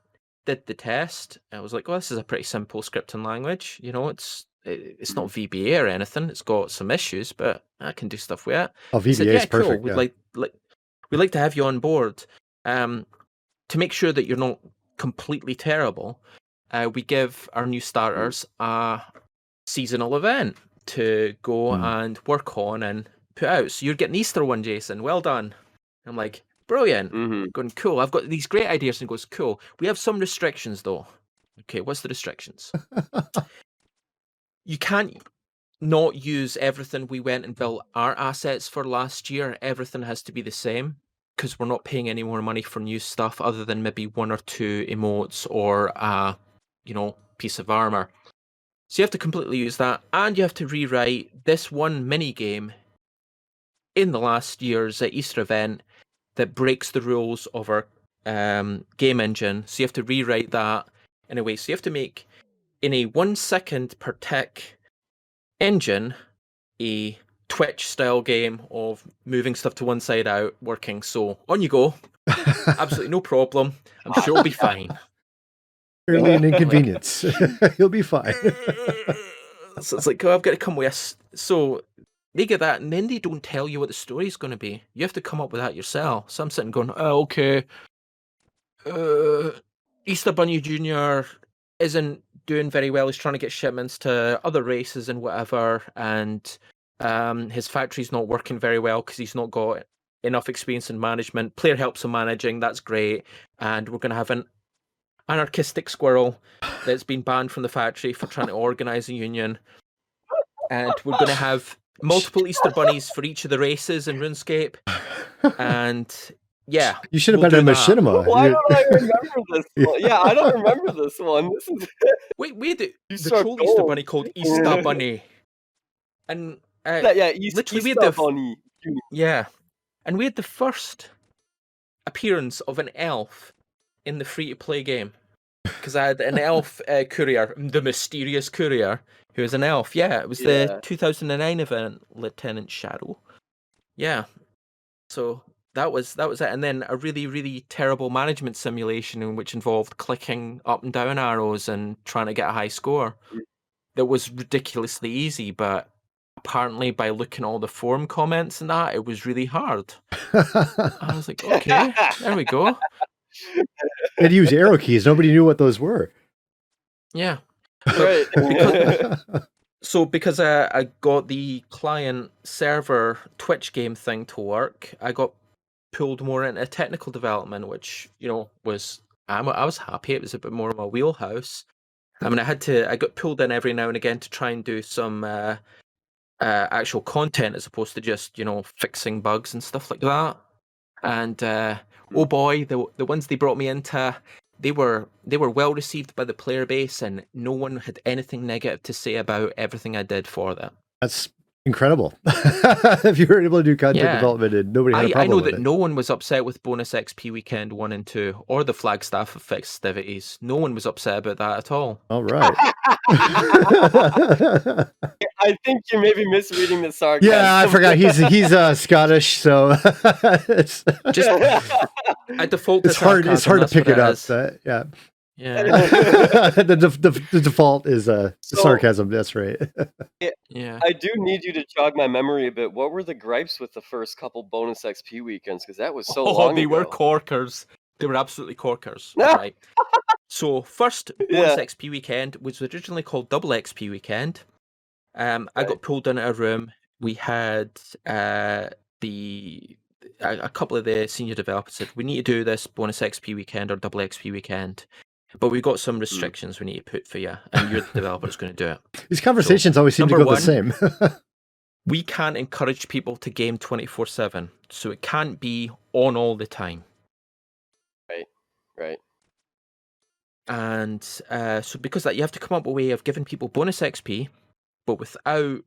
[SPEAKER 3] Did the test. I was like, oh, this is a pretty simple scripting language. You know, it's it- it's not VBA or anything. It's got some issues, but I can do stuff with it.
[SPEAKER 2] oh, VBA
[SPEAKER 3] said,
[SPEAKER 2] is
[SPEAKER 3] yeah, cool.
[SPEAKER 2] perfect.
[SPEAKER 3] We'd
[SPEAKER 2] yeah.
[SPEAKER 3] like like we'd like to have you on board. Um, to make sure that you're not completely terrible, uh, we give our new starters a seasonal event to go
[SPEAKER 2] Hmm.
[SPEAKER 3] and work on and put out. So you're getting Easter one, Jason. Well done. I'm like, brilliant.
[SPEAKER 1] hmm
[SPEAKER 3] Going cool. I've got these great ideas, and he goes cool. We have some restrictions though. Okay, what's the restrictions? you can't not use everything we went and built our assets for last year. Everything has to be the same because we're not paying any more money for new stuff other than maybe one or two emotes or a, you know, piece of armor. So you have to completely use that, and you have to rewrite this one mini game in the last year's uh, Easter event that breaks the rules of our um, game engine. So you have to rewrite that in a way. So you have to make in a one second per tick engine a Twitch style game of moving stuff to one side out working. So on you go. Absolutely no problem. I'm sure it'll be fine.
[SPEAKER 2] Fairly an inconvenience. You'll be fine.
[SPEAKER 3] so it's like, oh, I've got to come with us. So they get that, and then they don't tell you what the story's going to be. You have to come up with that yourself. So I'm sitting going, oh, okay. Uh, Easter Bunny Jr. isn't doing very well. He's trying to get shipments to other races and whatever, and um, his factory's not working very well because he's not got enough experience in management. Player helps him managing. That's great, and we're going to have an anarchistic squirrel that's been banned from the factory for trying to organize a union. And we're going to have multiple Easter bunnies for each of the races in RuneScape. And yeah,
[SPEAKER 2] you should have
[SPEAKER 3] we'll
[SPEAKER 2] been a
[SPEAKER 3] do that.
[SPEAKER 2] machinima.
[SPEAKER 1] Why
[SPEAKER 2] You-
[SPEAKER 1] don't I remember this one? Yeah, I don't remember this one. This is
[SPEAKER 3] wait, we had the,
[SPEAKER 1] You
[SPEAKER 3] the
[SPEAKER 1] struck
[SPEAKER 3] troll Easter
[SPEAKER 1] gold.
[SPEAKER 3] bunny called Easter Bunny. And uh,
[SPEAKER 1] yeah, yeah East,
[SPEAKER 3] literally we had
[SPEAKER 1] Easter
[SPEAKER 3] the
[SPEAKER 1] Bunny.
[SPEAKER 3] Yeah. And we had the first appearance of an elf in the free to play game because I had an elf uh, courier, the mysterious courier, who was an elf. Yeah, it was
[SPEAKER 1] Yeah.
[SPEAKER 3] the 2009 event, Lieutenant Shadow. Yeah, so that was that was it, and then a really really terrible management simulation in which involved clicking up and down arrows and trying to get a high score.
[SPEAKER 1] Mm.
[SPEAKER 3] That was ridiculously easy, but apparently by looking at all the forum comments and that, it was really hard. I was like, okay, there we go.
[SPEAKER 2] They'd use arrow keys. Nobody knew what those were.
[SPEAKER 3] Yeah.
[SPEAKER 1] right.
[SPEAKER 3] So because I, I got the client server Twitch game thing to work, I got pulled more into technical development, which you know was I'm, I was happy. It was a bit more of my wheelhouse. I mean, I had to I got pulled in every now and again to try and do some uh, uh, actual content as opposed to just you know fixing bugs and stuff like that. And uh, oh boy, the the ones they brought me into they were they were well received by the player base, and no one had anything negative to say about everything I did for them.
[SPEAKER 2] That's incredible. if you were able to do content
[SPEAKER 3] Yeah.
[SPEAKER 2] development and nobody had a
[SPEAKER 3] I, I
[SPEAKER 2] problem
[SPEAKER 3] know
[SPEAKER 2] with
[SPEAKER 3] that
[SPEAKER 2] it.
[SPEAKER 3] no one was upset with bonus XP weekend one and two, or the Flagstaff of festivities. No one was upset about that at all.
[SPEAKER 2] All right.
[SPEAKER 1] I think you may be misreading the sarcasm.
[SPEAKER 2] yeah, I forgot he's he's uh, Scottish, so it's
[SPEAKER 3] Just I default. to
[SPEAKER 2] it's hard it's hard to pick
[SPEAKER 3] what
[SPEAKER 2] it up.
[SPEAKER 3] is.
[SPEAKER 2] but yeah,
[SPEAKER 3] Yeah,
[SPEAKER 2] the, def- the the default is uh,
[SPEAKER 1] So-
[SPEAKER 2] sarcasm. That's right.
[SPEAKER 3] yeah.
[SPEAKER 1] I do need you to jog my memory a bit. What were the gripes with the first couple bonus XP weekends? Because that was so
[SPEAKER 3] oh,
[SPEAKER 1] long
[SPEAKER 3] they
[SPEAKER 1] ago.
[SPEAKER 3] were corkers. They were absolutely corkers. right. So first bonus
[SPEAKER 1] Yeah.
[SPEAKER 3] XP weekend was originally called double XP weekend. Um, I got pulled into a room. We had uh the a, a couple of the senior developers said we need to do this bonus XP weekend or double XP weekend, but we've got some restrictions we need to put for you, and you're the developer that's going to do it.
[SPEAKER 2] These conversations always seem to go
[SPEAKER 3] number
[SPEAKER 2] the same.
[SPEAKER 3] We can't encourage people to game twenty four seven, so it can't be on all the time.
[SPEAKER 1] right. Right.
[SPEAKER 3] And uh, so because that you have to come up with a way of giving people bonus XP, but without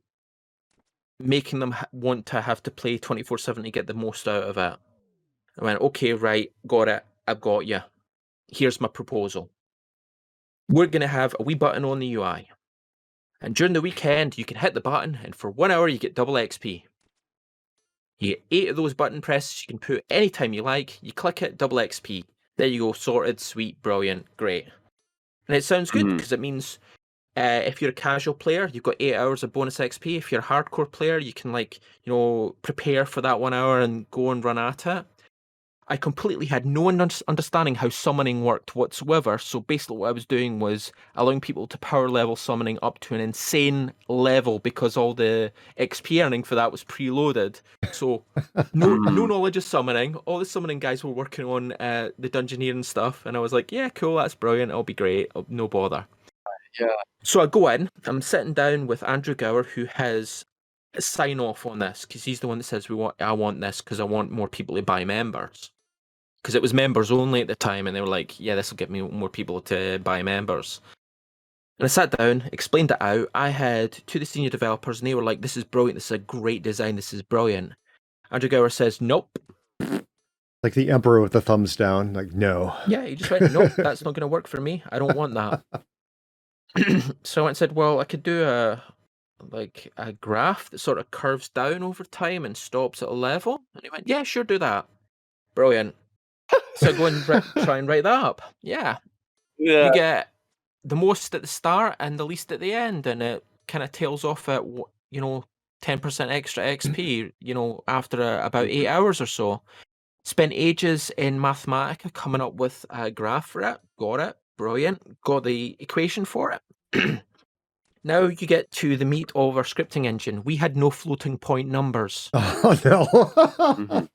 [SPEAKER 3] making them ha- want to have to play twenty four seven to get the most out of it. I went, okay, right, got it, I've got you. Here's my proposal. We're gonna have a wee button on the UI, and during the weekend you can hit the button, and for one hour you get double XP. You get eight of those button presses you can put anytime you like. You click it, double XP. There you go, sorted, sweet, brilliant, great. And it sounds good because it means uh, if you're a casual player, you've got eight hours of bonus XP. If you're a hardcore player, you can like you know prepare for that one hour and go and run at it. I completely had no un- understanding how summoning worked whatsoever. So basically, what I was doing was allowing people to power level summoning up to an insane level because all the XP earning for that was preloaded. So no no
[SPEAKER 1] Mm.
[SPEAKER 3] knowledge of summoning. All the summoning guys were working on uh, the dungeoneering stuff, and I was like, yeah, cool, that's brilliant. It'll be great. oh, No bother.
[SPEAKER 1] Yeah.
[SPEAKER 3] So I go in. I'm sitting down with Andrew Gower, who has a sign off on this because he's the one that says we want. I want this because I want more people to buy members. Because it was members only at the time, and they were like, "Yeah, this will get me more people to buy members." And I sat down, explained it out. I had to the senior developers, and they were like, "This is brilliant. This is a great design. This is brilliant." Andrew Gower says, "Nope."
[SPEAKER 2] like the emperor with the thumbs down. Like no.
[SPEAKER 3] Yeah, he just went, nope, that's not going to work for me. I don't want that. so I went and said, well, I could do a like a graph that sort of curves down over time and stops at a level. And he went, yeah, sure, do that. Brilliant. So go and ri- try and write that up. Yeah,
[SPEAKER 1] Yeah.
[SPEAKER 3] you get the most at the start and the least at the end, and it kind of tails off at wh- you know ten percent extra XP. You know, after a, about eight hours or so. Spent ages in Mathematica coming up with a graph for it. Got it. Brilliant. Got the equation for it. now you get to the meat of our scripting engine. We had no floating point numbers.
[SPEAKER 2] Oh no.
[SPEAKER 1] Mhm.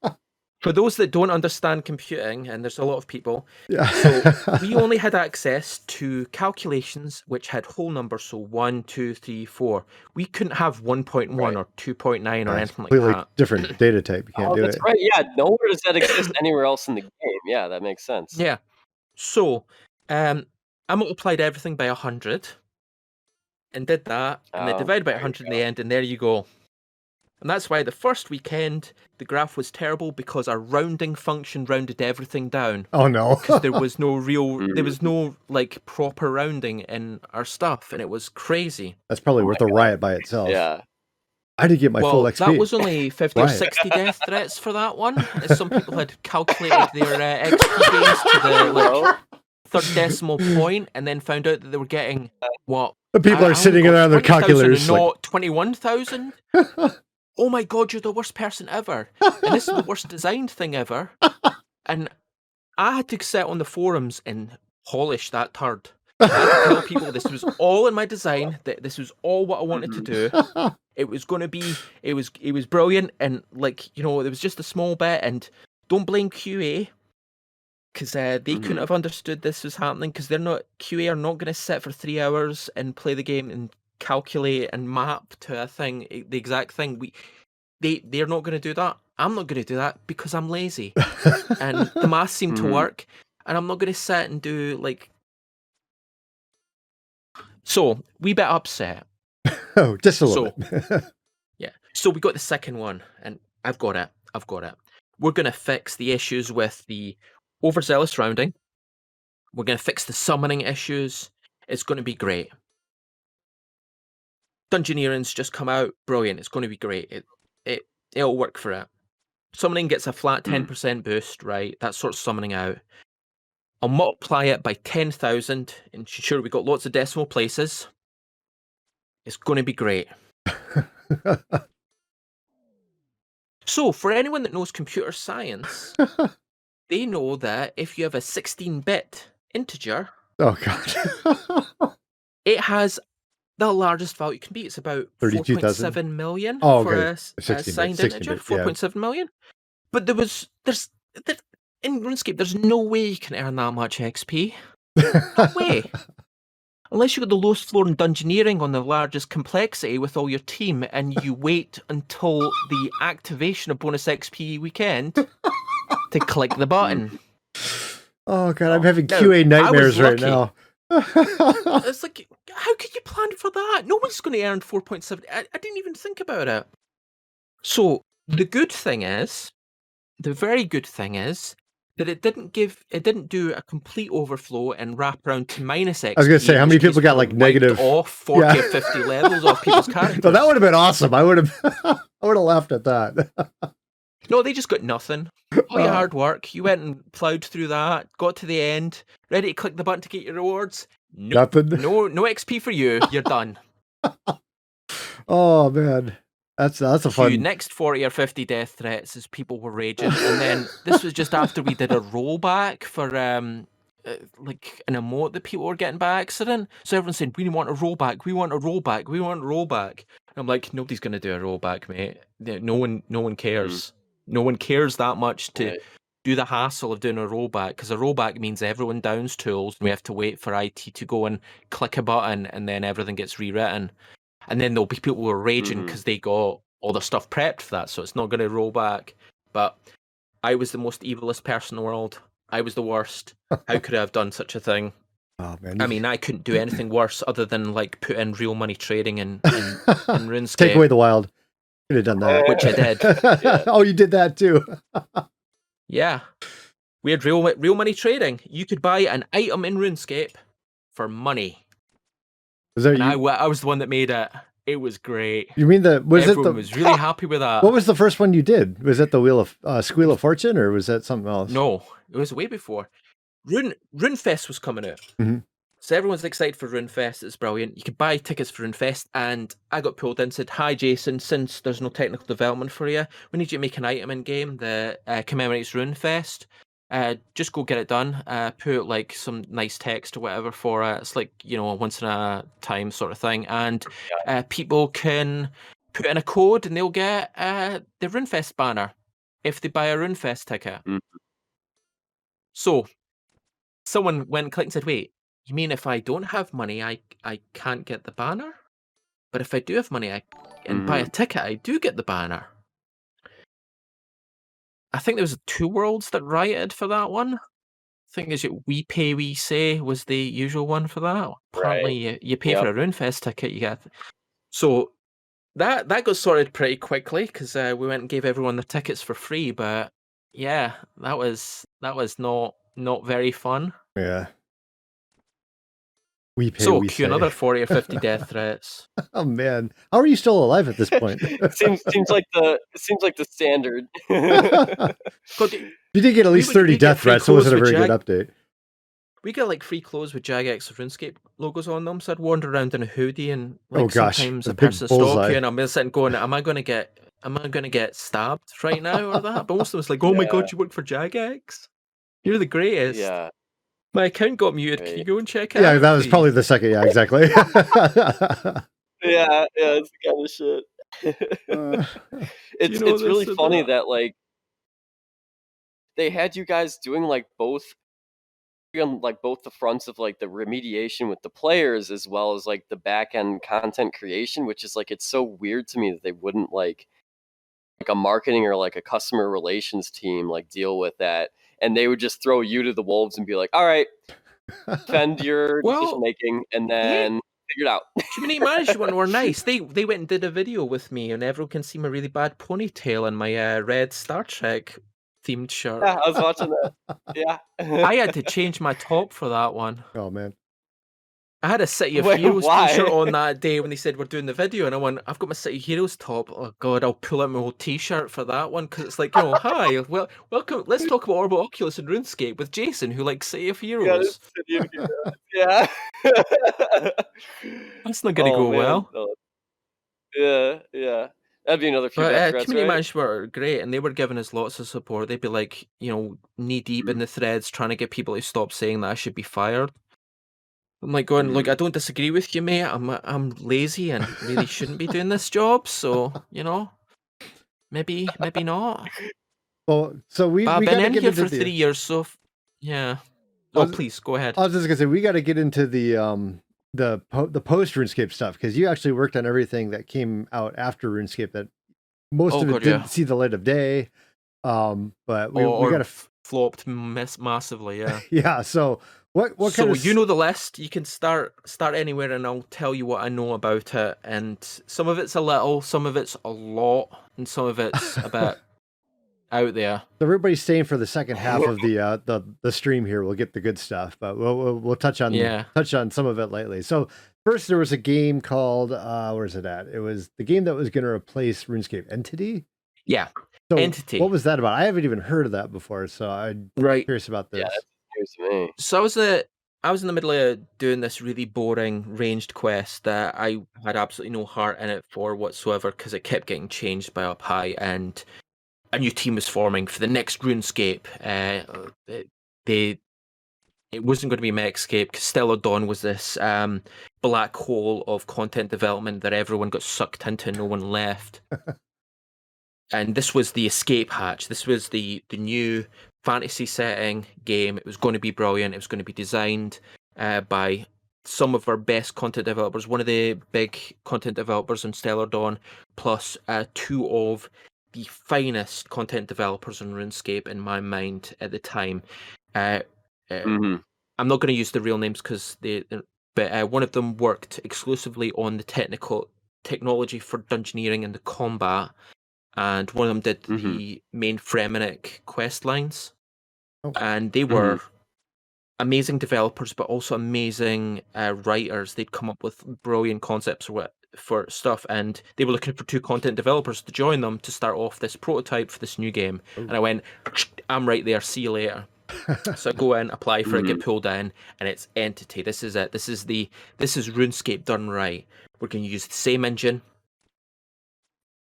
[SPEAKER 3] For those that don't understand computing, and there's a lot of people,
[SPEAKER 2] yeah.
[SPEAKER 3] So we only had access to calculations which had whole numbers, so one, two, three, four. We couldn't have 1.1
[SPEAKER 1] Right.
[SPEAKER 3] or 2.9 or
[SPEAKER 2] It's
[SPEAKER 3] anything like that.
[SPEAKER 2] completely different data type. You can't
[SPEAKER 1] Oh,
[SPEAKER 2] do
[SPEAKER 1] that's
[SPEAKER 2] it.
[SPEAKER 1] right. Yeah, nowhere does that exist anywhere else in the game. Yeah, that makes sense.
[SPEAKER 3] Yeah. So um, I multiplied everything by 100 and did that, and then
[SPEAKER 1] Oh,
[SPEAKER 3] divided by
[SPEAKER 1] there you
[SPEAKER 3] 100 in the end, and there you go. And that's why the first weekend the graph was terrible because our rounding function rounded everything down.
[SPEAKER 2] Oh no.
[SPEAKER 3] Because there was no real, there
[SPEAKER 1] Mm.
[SPEAKER 3] was no like proper rounding in our stuff, and it was crazy.
[SPEAKER 2] That's probably worth a riot by itself.
[SPEAKER 1] Yeah.
[SPEAKER 2] I did get my
[SPEAKER 3] well,
[SPEAKER 2] full XP.
[SPEAKER 3] that was only 50 or 60 death threats for that one. as Some people had calculated their uh, XP gains to the like third decimal point, and then found out that they were getting what
[SPEAKER 2] the people
[SPEAKER 3] I- I
[SPEAKER 2] are sitting
[SPEAKER 3] only got
[SPEAKER 2] around their calculators.
[SPEAKER 3] and
[SPEAKER 2] Like,
[SPEAKER 3] not 21,000. Oh my god, you're the worst person ever. And this is the worst designed thing ever. And I had to sit on the forums and polish that turd. I had to tell people this was all in my design, that this was all what I wanted to do. It was going to be, it was, it was brilliant, and like you know, there was just a small bit, and don't blame QA because uh, they couldn't
[SPEAKER 1] Mhm.
[SPEAKER 3] have understood this was happening because they're not QA are not going to sit for three hours and play the game and calculate and map to a thing the exact thing. We they they're not going to do that. I'm not going to do that because I'm lazy and the math seemed to
[SPEAKER 1] Mhm.
[SPEAKER 3] work, and I'm not going to sit and do like. So we bit upset.
[SPEAKER 2] oh, just a little
[SPEAKER 3] So-. Yeah. So we got the second one, and I've got it. I've got it. We're going to fix the issues with the overzealous rounding. We're going to fix the summoning issues. It's going to be great. Dungeoneering's just come out. Brilliant. It's going to be great. It it it'll work for it. Summoning gets a flat ten
[SPEAKER 1] Mm.
[SPEAKER 3] percent boost. Right. That sorts summoning out. I'll multiply it by ten thousand, and sure we got lots of decimal places. It's going to be great. So, for anyone that knows computer science, they know that if you have a 16 bit integer,
[SPEAKER 2] oh god.
[SPEAKER 3] it has the largest value it can be. It's about
[SPEAKER 2] 32,000?
[SPEAKER 3] 4.7 million
[SPEAKER 2] Oh,
[SPEAKER 3] for
[SPEAKER 2] okay.
[SPEAKER 3] a, s- a
[SPEAKER 2] 16 bit,
[SPEAKER 3] signed
[SPEAKER 2] 16
[SPEAKER 3] integer.
[SPEAKER 2] bit, yeah.
[SPEAKER 3] 4.7 million. But there was, there's, there, in RuneScape, there's no way you can earn that much XP. No way. Unless you got the lowest floor in dungeoneering on the largest complexity with all your team, and you wait until the activation of bonus XP weekend to click the button.
[SPEAKER 2] oh god, I'm oh,
[SPEAKER 3] having
[SPEAKER 2] QA nightmares
[SPEAKER 3] was
[SPEAKER 2] right now.
[SPEAKER 3] It's like, how could you plan for that? No one's going to earn 4.7. I, I didn't even think about it. So, the good thing is, the very good thing is, that it didn't give, it didn't do a complete overflow and wrap around to minus X.
[SPEAKER 2] I was gonna say, how many people got, like, negative-
[SPEAKER 3] off 40
[SPEAKER 2] Yeah.
[SPEAKER 3] or 50 levels off people's characters.
[SPEAKER 2] no, that would have been awesome. I would have I would have laughed at that.
[SPEAKER 3] No, they just got nothing. All your
[SPEAKER 2] Oh.
[SPEAKER 3] hard work, you went and ploughed through that, got to the end, ready to click the button to get your rewards. No,
[SPEAKER 2] Nothing.
[SPEAKER 3] no, no XP for you. You're done.
[SPEAKER 2] Oh man. That's that's a fun
[SPEAKER 3] next 40 or 50 death threats as people were raging. And then this was just after we did a rollback for um uh, like an emote that people were getting by accident. So everyone said, We want a rollback, we want a rollback, we want a rollback. And I'm like, nobody's gonna do a rollback, mate. No one no one cares. No one cares that much to
[SPEAKER 1] Right.
[SPEAKER 3] do the hassle of doing a rollback because a rollback means everyone downs tools and we have to wait for IT to go and click a button and then everything gets rewritten. And then there'll be people who are raging
[SPEAKER 1] mm-hmm.
[SPEAKER 3] because they got all their stuff prepped for that, so it's not going to roll back. But I was the most evilest person in the world. I was the worst. How could I have done such a thing?
[SPEAKER 2] Oh man.
[SPEAKER 3] I mean, I couldn't do anything worse other than like put in real money trading in, in, in RuneScape.
[SPEAKER 2] take away the wild. Could have done that.
[SPEAKER 3] Which I did.
[SPEAKER 1] Yeah.
[SPEAKER 2] oh, you did that too.
[SPEAKER 3] Yeah. We had real real money trading. You could buy an item in RuneScape for money.
[SPEAKER 2] Was that
[SPEAKER 3] And I,
[SPEAKER 2] you,
[SPEAKER 3] wa- I was the one that made it. It was great.
[SPEAKER 2] you mean the was
[SPEAKER 3] Everyone
[SPEAKER 2] it the
[SPEAKER 3] was really happy with that.
[SPEAKER 2] what was the first one you did? Was that the wheel of uh, squeal of fortune or was that something else?
[SPEAKER 3] No, it was way before. Rune RuneFest was coming out.
[SPEAKER 2] Mhm.
[SPEAKER 3] So everyone's excited for RuneFest. It's brilliant. You could buy tickets for RuneFest, and I got pulled in. Said, "Hi, Jason. Since there's no technical development for you, we need you to make an item in game that uh, commemorates RuneFest. Uh, just go get it done. Uh, put like some nice text or whatever for it. It's like you know a once in a time sort of thing, and uh, people can put in a code and they'll get uh, the RuneFest banner if they buy a RuneFest ticket.
[SPEAKER 1] Mhm.
[SPEAKER 3] So someone went and clicked and said, "Wait, you mean if I don't have money, I I can't get the banner? But if I do have money, I and buy a ticket, I do get the banner." I think there was two worlds that rioted for that one. I think is it we pay we say was the usual one for that. Apparently, you, you pay for a RuneFest ticket, you get. So that that got sorted pretty quickly because uh, we went and gave everyone the tickets for free. But yeah, that was that was not not very fun.
[SPEAKER 2] Yeah. We pay.
[SPEAKER 3] so
[SPEAKER 2] we
[SPEAKER 3] cue another forty or fifty death threats.
[SPEAKER 2] Oh man, how are you still alive at this point?
[SPEAKER 1] seems seems like the it seems like the standard.
[SPEAKER 2] You did get at least
[SPEAKER 3] would-
[SPEAKER 2] thirty
[SPEAKER 3] we
[SPEAKER 2] death threats. So it wasn't a very
[SPEAKER 3] with
[SPEAKER 2] good update.
[SPEAKER 3] we get like free clothes with Jagex or RuneScape logos on them. So I'd wander around in a hoodie and
[SPEAKER 2] Oh,
[SPEAKER 3] like
[SPEAKER 2] gosh,
[SPEAKER 3] sometimes
[SPEAKER 2] the
[SPEAKER 3] a
[SPEAKER 2] big
[SPEAKER 3] person stalk you and I'm sitting going, Am I gonna get am I gonna get stabbed right now or that? But most of them was like, Oh my god, you work for Jagex? You're the greatest.
[SPEAKER 1] yeah.
[SPEAKER 3] My account got muted. Can you go and check it
[SPEAKER 2] Yeah,
[SPEAKER 3] out?
[SPEAKER 2] that was
[SPEAKER 3] please?"
[SPEAKER 2] probably the second. Yeah, exactly.
[SPEAKER 1] Yeah, yeah, it's the kind of shit.
[SPEAKER 2] Uh,
[SPEAKER 1] it's
[SPEAKER 3] know
[SPEAKER 1] it's really
[SPEAKER 3] this
[SPEAKER 1] funny
[SPEAKER 3] about-
[SPEAKER 1] that like they had you guys doing like both on like both the fronts of like the remediation with the players as well as like the back end content creation which is like it's so weird to me that they wouldn't like like a marketing or like a customer relations team like deal with that and they would just throw you to the wolves and be like all right defend your
[SPEAKER 3] Well,
[SPEAKER 1] decision making and then figure it out
[SPEAKER 3] Community management were nice. They they went and did a video with me, and everyone can see my really bad ponytail and my uh, red Star Trek themed shirt.
[SPEAKER 1] yeah i was watching that yeah
[SPEAKER 3] I had to change my top for that one.
[SPEAKER 2] oh man,
[SPEAKER 3] I had a City of
[SPEAKER 1] Wait,
[SPEAKER 3] Heroes
[SPEAKER 1] why?
[SPEAKER 3] t-shirt on that day when they said we're doing the video, and I went, I've got my City of Heroes top. Oh god, I'll pull out my old t-shirt for that one because it's like, you know, hi, well, welcome. Let's talk about Orb of Oculus and RuneScape with Jason, who likes City of Heroes.
[SPEAKER 1] this City of Heroes. yeah.
[SPEAKER 3] That's not going to
[SPEAKER 1] Oh,
[SPEAKER 3] go
[SPEAKER 1] man,
[SPEAKER 3] well.
[SPEAKER 1] no. Yeah, yeah. That'd be another few
[SPEAKER 3] But uh, community
[SPEAKER 1] right?
[SPEAKER 3] management were great, and they were giving us lots of support. They'd be like, you know, knee deep
[SPEAKER 1] Mm-hmm.
[SPEAKER 3] in the threads, trying to get people to stop saying that I should be fired. I'm like going, look,
[SPEAKER 1] Mm-hmm.
[SPEAKER 3] I don't disagree with you, mate. I'm I'm lazy and really shouldn't be doing this job. So you know, maybe maybe not.
[SPEAKER 2] well, so we
[SPEAKER 3] But I've
[SPEAKER 2] we
[SPEAKER 3] been in here for
[SPEAKER 2] the.
[SPEAKER 3] three years, so f- yeah. Oh,
[SPEAKER 2] was-
[SPEAKER 3] please go ahead.
[SPEAKER 2] I was just gonna say we got to get into the um the po- the post RuneScape stuff because you actually worked on everything that came out after RuneScape that most
[SPEAKER 3] Oh,
[SPEAKER 2] of it
[SPEAKER 3] God,
[SPEAKER 2] didn't
[SPEAKER 3] yeah.
[SPEAKER 2] see the light of day. Um, but we, we got to
[SPEAKER 3] f- flopped mass- massively, yeah.
[SPEAKER 2] yeah. So what what
[SPEAKER 3] so
[SPEAKER 2] kind of
[SPEAKER 3] you know the list. You can start start anywhere, and I'll tell you what I know about it. And some of it's a little, some of it's a lot, and some of it's a bit out there.
[SPEAKER 2] So everybody's staying for the second half of the uh, the the stream here. We'll get the good stuff, but we'll we'll, we'll touch on
[SPEAKER 3] Yeah.
[SPEAKER 2] touch on some of it lately. So first, there was a game called uh, where's it at? It was the game that was going to replace RuneScape Entity.
[SPEAKER 3] Yeah,
[SPEAKER 2] So
[SPEAKER 3] Entity.
[SPEAKER 2] What was that about? I haven't even heard of that before, so I'm
[SPEAKER 3] right.
[SPEAKER 2] curious about this.
[SPEAKER 1] Yeah, Here's me.
[SPEAKER 3] So I was the I was in the middle of doing this really boring ranged quest that I had absolutely no heart in it for whatsoever because it kept getting changed by up high and a new team was forming for the next RuneScape. Uh, they it wasn't going to be because Stellar Dawn was this um, black hole of content development that everyone got sucked into, no one left. and this was the escape hatch. This was the the new fantasy setting game. It was going to be brilliant. It was going to be designed uh, by some of our best content developers. One of the big content developers on Stellar Dawn, plus uh, two of the finest content developers on RuneScape in my mind at the time. Uh, uh,
[SPEAKER 1] hmm
[SPEAKER 3] I'm not going to use the real names because they, but uh, one of them worked exclusively on the technical technology for dungeoneering and the combat, and one of them did
[SPEAKER 1] Mhm.
[SPEAKER 3] the main Fremenic quest lines,
[SPEAKER 2] Oh.
[SPEAKER 3] and they were amazing developers, but also amazing uh, writers. They'd come up with brilliant concepts for what for stuff, and they were looking for two content developers to join them to start off this prototype for this new game. And I went, I'm right there. See you later. so I go in, apply for it, get pulled in, and it's Entity. This is it. This is the this is RuneScape done right. We're going to use the same engine.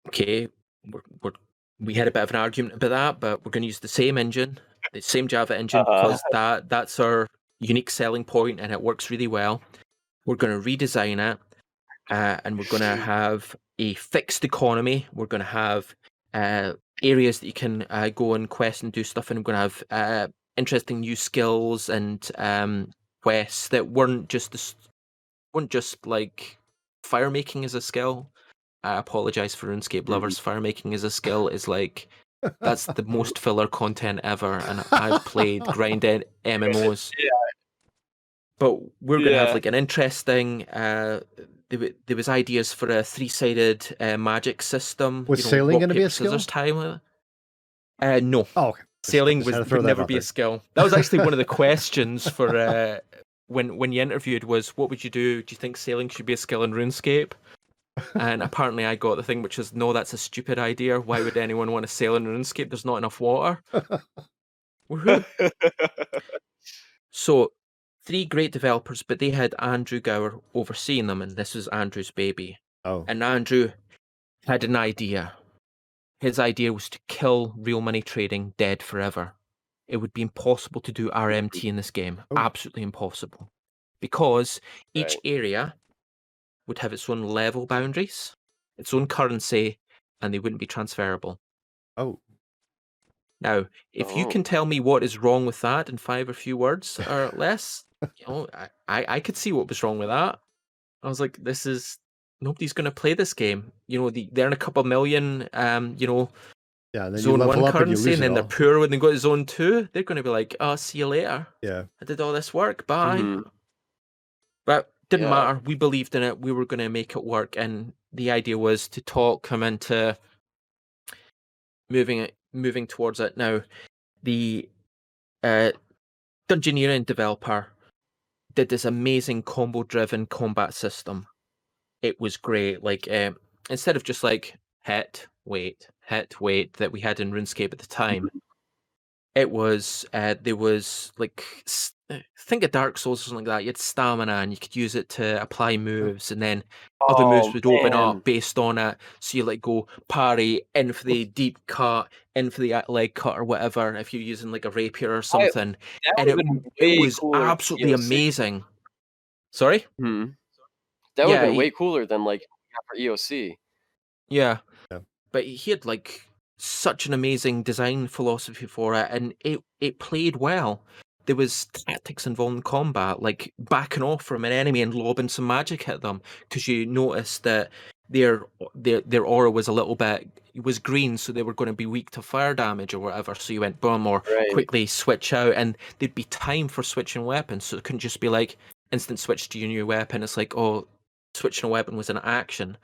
[SPEAKER 3] Okay, we're, we're, we had a bit of an argument about that, but we're going to use the same engine, the same Java engine,
[SPEAKER 1] Uh-huh.
[SPEAKER 3] because that that's our unique selling point, and it works really well. We're going to redesign it, uh, and we're going to have a fixed economy. We're going to have uh, areas that you can uh, go and quest and do stuff, and we're going to have uh, interesting new skills and um, quests that weren't just this, weren't just like fire making as a skill. I apologize for RuneScape lovers. Fire making as a skill is like that's the most filler content ever, and I've played grinded MMOs.
[SPEAKER 1] Yeah.
[SPEAKER 3] But we're gonna
[SPEAKER 1] Yeah.
[SPEAKER 3] have like an interesting uh, there, there was ideas for a three-sided uh, magic system.
[SPEAKER 2] Was
[SPEAKER 3] you know,
[SPEAKER 2] sailing gonna be a
[SPEAKER 3] paper, scissors
[SPEAKER 2] skill?
[SPEAKER 3] time. Uh, no,
[SPEAKER 2] Oh, okay.
[SPEAKER 3] Sailing
[SPEAKER 2] just
[SPEAKER 3] was
[SPEAKER 2] had to throw
[SPEAKER 3] would never
[SPEAKER 2] out
[SPEAKER 3] be a skill. That was actually one of the questions for uh, when when you interviewed was what would you do? Do you think sailing should be a skill in RuneScape? And apparently, I got the thing which is no, that's a stupid idea. Why would anyone want to sail in RuneScape? There's not enough water. So, three great developers, but they had Andrew Gower overseeing them, and this was Andrew's baby.
[SPEAKER 2] Oh,
[SPEAKER 3] And Andrew had an idea. His idea was to kill real money trading dead forever. It would be impossible to do RMT in this game.
[SPEAKER 2] Oh.
[SPEAKER 3] Absolutely impossible. Because each
[SPEAKER 1] Right.
[SPEAKER 3] area would have its own level boundaries, its own currency, and they wouldn't be transferable.
[SPEAKER 2] oh,
[SPEAKER 3] Now, if you
[SPEAKER 1] Oh.
[SPEAKER 3] can tell me what is wrong with that in five or few words or less, you know, I, I, could see what was wrong with that. I was like, this is nobody's going to play this game. You know, the, they're in a couple million, um, you know,
[SPEAKER 2] yeah. And then
[SPEAKER 3] zone one
[SPEAKER 2] up and
[SPEAKER 3] currency, and then they're poor when they go to zone two. They're going to be like, oh, see you later.
[SPEAKER 2] Yeah.
[SPEAKER 3] I did all this work. Bye.
[SPEAKER 1] Mhm.
[SPEAKER 3] But didn't
[SPEAKER 1] Yeah.
[SPEAKER 3] matter. We believed in it. We were going to make it work, and the idea was to talk him into moving it, moving towards it. Now, the uh, Dungeoneering developer did this amazing combo-driven combat system. It was great. Like um, instead of just like hit, wait, hit, wait that we had in RuneScape at the time, it was uh, there was like think of Dark Souls or something like that. You had stamina and you could use it to apply moves, and then other moves
[SPEAKER 1] Oh,
[SPEAKER 3] would open
[SPEAKER 1] man.
[SPEAKER 3] up based on it. So you like go parry in for the deep cut, in for the uh, leg cut or whatever. And if you're using like a rapier or something,
[SPEAKER 1] That
[SPEAKER 3] and it, it was
[SPEAKER 1] than
[SPEAKER 3] absolutely
[SPEAKER 1] EOC.
[SPEAKER 3] amazing. Sorry.
[SPEAKER 1] Hmm. That would have been way cooler than like for EOC.
[SPEAKER 3] Yeah.
[SPEAKER 2] Yeah.
[SPEAKER 3] But he had like such an amazing design philosophy for it and it it played well. There was tactics involved in combat, like backing off from an enemy and lobbing some magic at them because you noticed that their their their aura was a little bit was green, so they were going to be weak to fire damage or whatever. So you went boom or
[SPEAKER 1] Right.
[SPEAKER 3] quickly switch out, and there'd be time for switching weapons, so it couldn't just be like instant switch to your new weapon. It's like oh, switching a weapon was an action,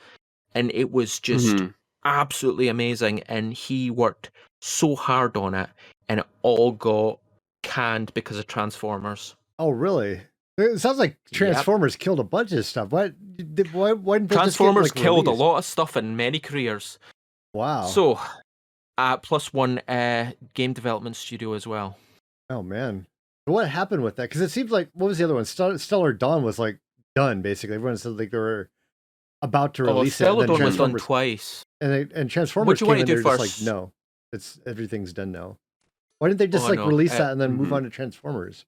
[SPEAKER 3] and it was just
[SPEAKER 1] Mhm.
[SPEAKER 3] absolutely amazing. And he worked so hard on it, and it all got canned because of Transformers.
[SPEAKER 2] Oh, really? It sounds like
[SPEAKER 3] Yep.
[SPEAKER 2] Transformers killed a bunch of stuff. What? Did, why? Why didn't they just get,
[SPEAKER 3] Transformers
[SPEAKER 2] like,
[SPEAKER 3] killed
[SPEAKER 2] released?
[SPEAKER 3] a lot of stuff in many careers.
[SPEAKER 2] Wow.
[SPEAKER 3] So, uh, plus one uh, game development studio as well.
[SPEAKER 2] oh man, what happened with that? Because it seems like what was the other one? Star- Stellar Dawn was like done basically. Everyone said like they were about to
[SPEAKER 3] Oh,
[SPEAKER 2] release it,
[SPEAKER 3] Stellar Dawn was done twice.
[SPEAKER 2] and they, and Transformers
[SPEAKER 3] you
[SPEAKER 2] came
[SPEAKER 3] wanna
[SPEAKER 2] in
[SPEAKER 3] do
[SPEAKER 2] there just
[SPEAKER 3] first?
[SPEAKER 2] like no, it's everything's done now. Why didn't they just
[SPEAKER 3] Oh,
[SPEAKER 2] like
[SPEAKER 3] no,
[SPEAKER 2] release
[SPEAKER 3] uh,
[SPEAKER 2] that and then move
[SPEAKER 1] mhm.
[SPEAKER 2] on to Transformers?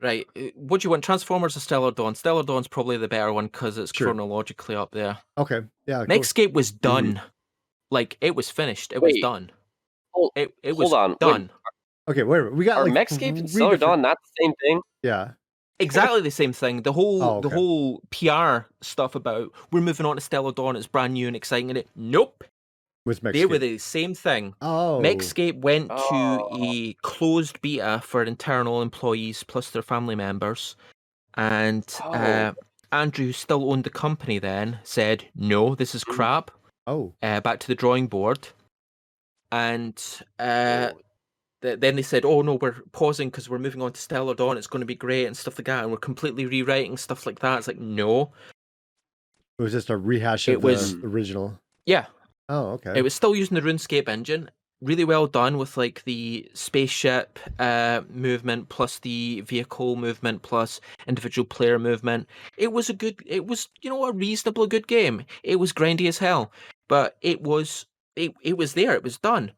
[SPEAKER 3] Right. What do you want, Transformers or Stellar Dawn? Stellar Dawn's probably the better one because it's
[SPEAKER 2] Sure.
[SPEAKER 3] chronologically up there.
[SPEAKER 2] Okay, yeah, cool.
[SPEAKER 3] Was done. Like it was finished. It was done.
[SPEAKER 1] Hold-
[SPEAKER 3] it it
[SPEAKER 1] hold
[SPEAKER 3] was
[SPEAKER 1] on, wait.
[SPEAKER 3] done.
[SPEAKER 2] Okay, wait, a we got
[SPEAKER 1] Are
[SPEAKER 2] like
[SPEAKER 1] MechScape and Stellar
[SPEAKER 2] different-
[SPEAKER 1] Dawn not the same thing?
[SPEAKER 2] Yeah,
[SPEAKER 3] Exactly the same thing. The whole
[SPEAKER 2] Oh,
[SPEAKER 3] the whole PR stuff about we're moving on to Stellar Dawn. It's brand new and exciting. And it nope.
[SPEAKER 2] With MechScape.
[SPEAKER 3] They were the same thing.
[SPEAKER 2] oh,
[SPEAKER 3] MechScape went
[SPEAKER 1] Oh.
[SPEAKER 3] to a closed beta for internal employees plus their family members, and uh, Andrew, who still owned the company, then said, "No, this is
[SPEAKER 1] Mm.
[SPEAKER 3] crap.
[SPEAKER 2] oh,
[SPEAKER 3] Uh, back to the drawing board." And uh,
[SPEAKER 1] Oh,
[SPEAKER 3] th- then they said, "Oh no, we're pausing because we're moving on to Stellar Dawn. It's going to be great and stuff like that, and we're completely rewriting stuff like that." It's like, no,
[SPEAKER 2] it was just a rehash
[SPEAKER 3] It
[SPEAKER 2] of
[SPEAKER 3] was-
[SPEAKER 2] the original.
[SPEAKER 3] yeah,
[SPEAKER 2] Oh, okay.
[SPEAKER 3] It was still using the RuneScape engine. Really well done with like the spaceship uh, movement plus the vehicle movement plus individual player movement. It was a good. It was you know a reasonably good game. It was grindy as hell, but it was it it was there. It was done.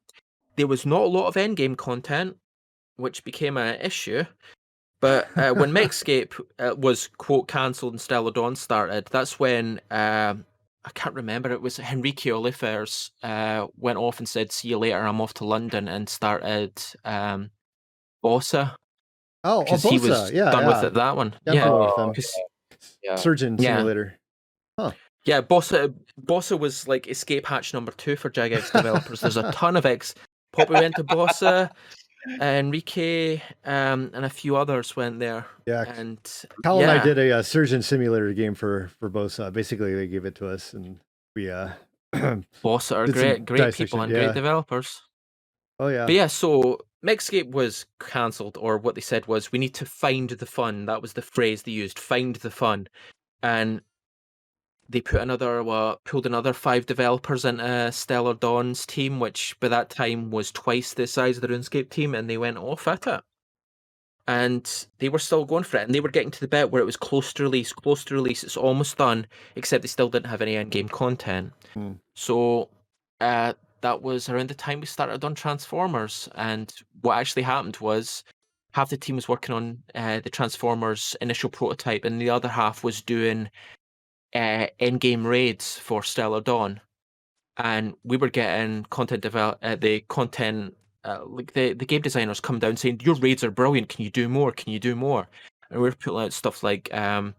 [SPEAKER 3] There was not a lot of endgame content, which became an issue. But uh, when MechScape uh, was quote cancelled and Stellar Dawn started, that's when um, I can't remember. It was Henrique Olifiers uh, went off and said, "See you later. I'm off to London," and started um, Bossa
[SPEAKER 2] oh, oh,
[SPEAKER 3] because he was
[SPEAKER 2] yeah,
[SPEAKER 3] done
[SPEAKER 2] yeah.
[SPEAKER 3] with it. That one,
[SPEAKER 2] Yeah, I'm
[SPEAKER 3] yeah,
[SPEAKER 2] familiar with them.
[SPEAKER 3] 'cause-
[SPEAKER 1] yeah.
[SPEAKER 2] Surgeon
[SPEAKER 3] Yeah.
[SPEAKER 2] Simulator.
[SPEAKER 3] yeah. Bossa Bossa was like escape hatch number two for Jagex developers. There's a ton of ex. Poppy went to Bossa. Henrique um, and a few others went there.
[SPEAKER 2] Yeah,
[SPEAKER 3] And
[SPEAKER 2] Cal
[SPEAKER 3] yeah,
[SPEAKER 2] and I did a, uh surgeon simulator game for for both. Uh, basically, they gave it to us, and we uh.
[SPEAKER 3] Boss are great, great
[SPEAKER 2] dissection,
[SPEAKER 3] people and
[SPEAKER 2] yeah.
[SPEAKER 3] great developers.
[SPEAKER 2] oh yeah,
[SPEAKER 3] But yeah, so MechScape was cancelled, or what they said was, we need to find the fun. That was the phrase they used, find the fun. And they put another, pulled another five developers into Stellar Dawn's team, which by that time was twice the size of the RuneScape team, and they went off at it. And they were still going for it, and they were getting to the bit where it was close to release, close to release, it's almost done, except they still didn't have any end game content.
[SPEAKER 2] Hmm.
[SPEAKER 3] So uh, that was around the time we started on Transformers. And what actually happened was half the team was working on uh, the Transformers initial prototype, and the other half was doing uh, end game raids for Stellar Dawn. And we were getting content develop uh, the content uh, like the, the game designers come down saying your raids are brilliant. Can you do more? Can you do more? And we we're putting out stuff like um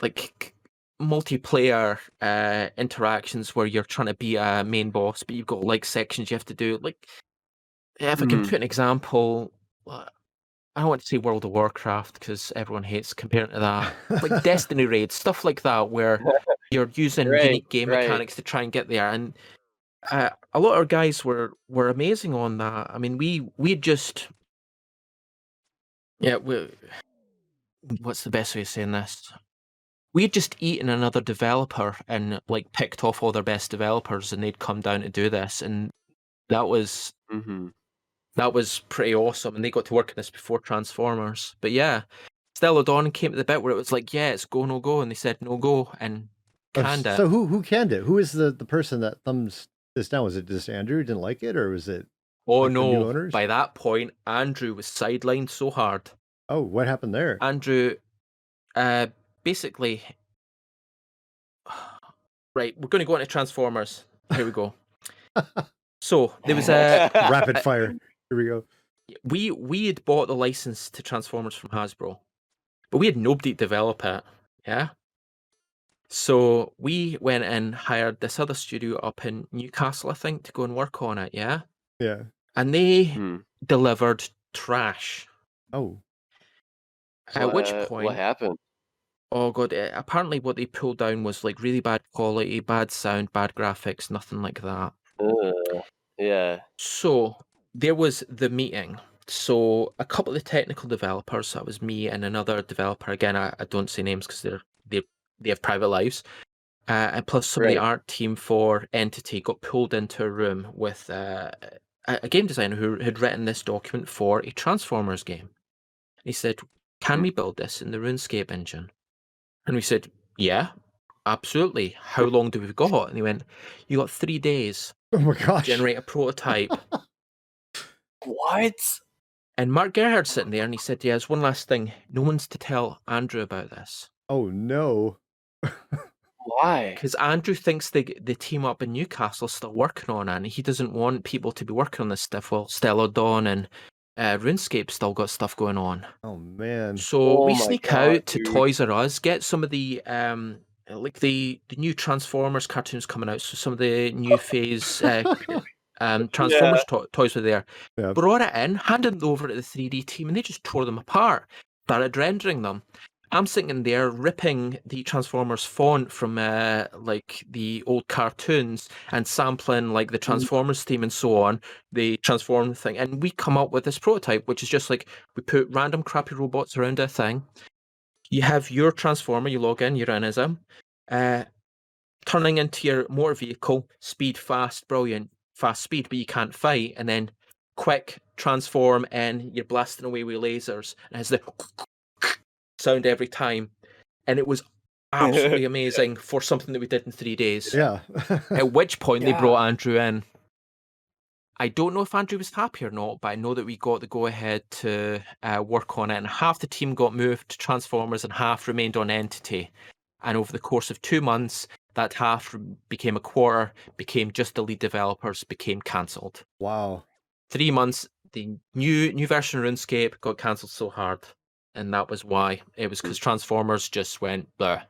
[SPEAKER 3] like multiplayer uh interactions where you're trying to be a main boss, but you've got like sections you have to do. Like if I can
[SPEAKER 1] Mhm.
[SPEAKER 3] put an example, uh, I don't want to say World of Warcraft because everyone hates comparing to that. Like Destiny raids, stuff like that, where you're using
[SPEAKER 1] Right,
[SPEAKER 3] unique game
[SPEAKER 1] right.
[SPEAKER 3] mechanics to try and get there. And uh, a lot of our guys were were amazing on that. I mean, we we just yeah, we, what's the best way of saying this? We had just eaten another developer and like picked off all their best developers, and they'd come down to do this, and that was
[SPEAKER 1] hmm
[SPEAKER 3] that was pretty awesome. And they got to work on this before Transformers. But yeah, Stellar Dawn came to the bit where it was like, yeah, it's go no go, and they said no go and
[SPEAKER 2] Oh,
[SPEAKER 3] canned it.
[SPEAKER 2] so who who canned it? Who is the the person that thumbs this down? Was it just Andrew who didn't like it, or was it?
[SPEAKER 3] Oh
[SPEAKER 2] like
[SPEAKER 3] no! By that point, Andrew was sidelined so hard.
[SPEAKER 2] Oh, what happened there?
[SPEAKER 3] Andrew, uh, basically, right. We're going to go into Transformers. Here we go. so there was a
[SPEAKER 2] Rapid fire. Here we go.
[SPEAKER 3] we we had bought the license to Transformers from Hasbro, but we had nobody to develop it. Yeah. So we went and hired this other studio up in Newcastle, I think, to go and work on it. Yeah,
[SPEAKER 2] Yeah.
[SPEAKER 3] and they
[SPEAKER 1] Hmm.
[SPEAKER 3] delivered trash.
[SPEAKER 2] Oh.
[SPEAKER 3] At which point,
[SPEAKER 1] what happened?
[SPEAKER 3] Oh god! uh, Apparently, what they pulled down was like really bad quality, bad sound, bad graphics, nothing like that.
[SPEAKER 1] Ugh. Yeah.
[SPEAKER 3] So there was the meeting. So a couple of the technical developers, that was me and another developer. Again, I, I don't say names because they're they they have private lives. Uh, and plus, some of the art team for Entity got pulled into a room with uh, a, a game designer who had written this document for a Transformers game. He said, "Can
[SPEAKER 1] Hmm.
[SPEAKER 3] we build this in the RuneScape engine?" And we said, "Yeah, absolutely. How long do we got?" And he went, "You got three days
[SPEAKER 2] Oh my gosh.
[SPEAKER 3] generate a prototype."
[SPEAKER 1] What?
[SPEAKER 3] And Mark Gerhard's sitting there and he said, Yeah, there's one last thing. No one's to tell Andrew about this.
[SPEAKER 2] Oh no.
[SPEAKER 1] Why?
[SPEAKER 3] Because Andrew thinks the the team up in Newcastle is still working on it and he doesn't want people to be working on this stuff while Stellar Dawn and uh, RuneScape still got stuff going on.
[SPEAKER 2] Oh man.
[SPEAKER 3] So
[SPEAKER 1] Oh
[SPEAKER 3] we sneak
[SPEAKER 1] God,
[SPEAKER 3] out to. Toys R Us, get some of the um like the, the new Transformers cartoons coming out. So some of the new phase uh, um Transformers to- toys were there.
[SPEAKER 2] Yeah.
[SPEAKER 3] Brought it in, handed them over to the 3D team, and they just tore them apart. Started rendering them. I'm sitting there ripping the Transformers font from uh, like the old cartoons and sampling like the Transformers theme and so on, the transform thing, and we come up with this prototype, which is just like we put random crappy robots around a thing. You have your transformer, you log in, you're in as him, uh, turning into your motor vehicle, speed, fast, brilliant, fast speed, but you can't fight, and then quick transform, and you're blasting away with lasers, and it has the sound every time, and it was absolutely amazing for something that we did in three days.
[SPEAKER 2] Yeah.
[SPEAKER 3] At which point they brought Andrew in. I don't know if Andrew was happy or not, but I know that we got the go ahead to uh, work on it, and half the team got moved to Transformers and half remained on Entity. And over the course of two months, that half became a quarter, became just the lead developers, became cancelled.
[SPEAKER 2] wow.
[SPEAKER 3] Three months, the new new version of RuneScape got cancelled so hard, and that was why. It was because Transformers just went blah.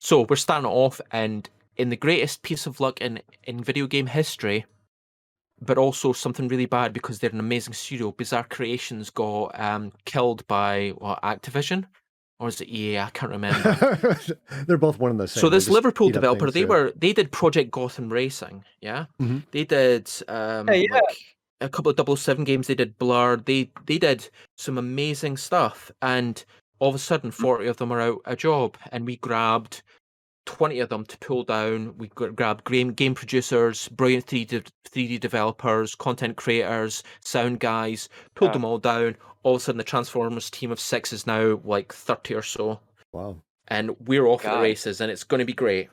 [SPEAKER 3] So we're starting off, and in the greatest piece of luck in in video game history, but also something really bad because they're an amazing studio. Bizarre Creations got um, killed by what, Activision or is it EA? I can't remember.
[SPEAKER 2] They're both one and the same.
[SPEAKER 3] so this Liverpool developer,
[SPEAKER 2] things,
[SPEAKER 3] they
[SPEAKER 2] yeah.
[SPEAKER 3] were they did Project Gotham Racing, yeah.
[SPEAKER 2] Mhm.
[SPEAKER 3] They did um,
[SPEAKER 1] Hey, yeah.
[SPEAKER 3] like a couple of double seven games. They did Blur. They they did some amazing stuff, and all of a sudden, forty of them are out a job, and we grabbed. 20 of them to pull down. We gra- grabbed game, game producers, brilliant 3D, 3D developers, content creators, sound guys, pulled
[SPEAKER 1] Yeah.
[SPEAKER 3] them all down. All of a sudden, the Transformers team of six is now like 30 or so
[SPEAKER 2] Wow.
[SPEAKER 3] and we're off at the races, and it's going to be great.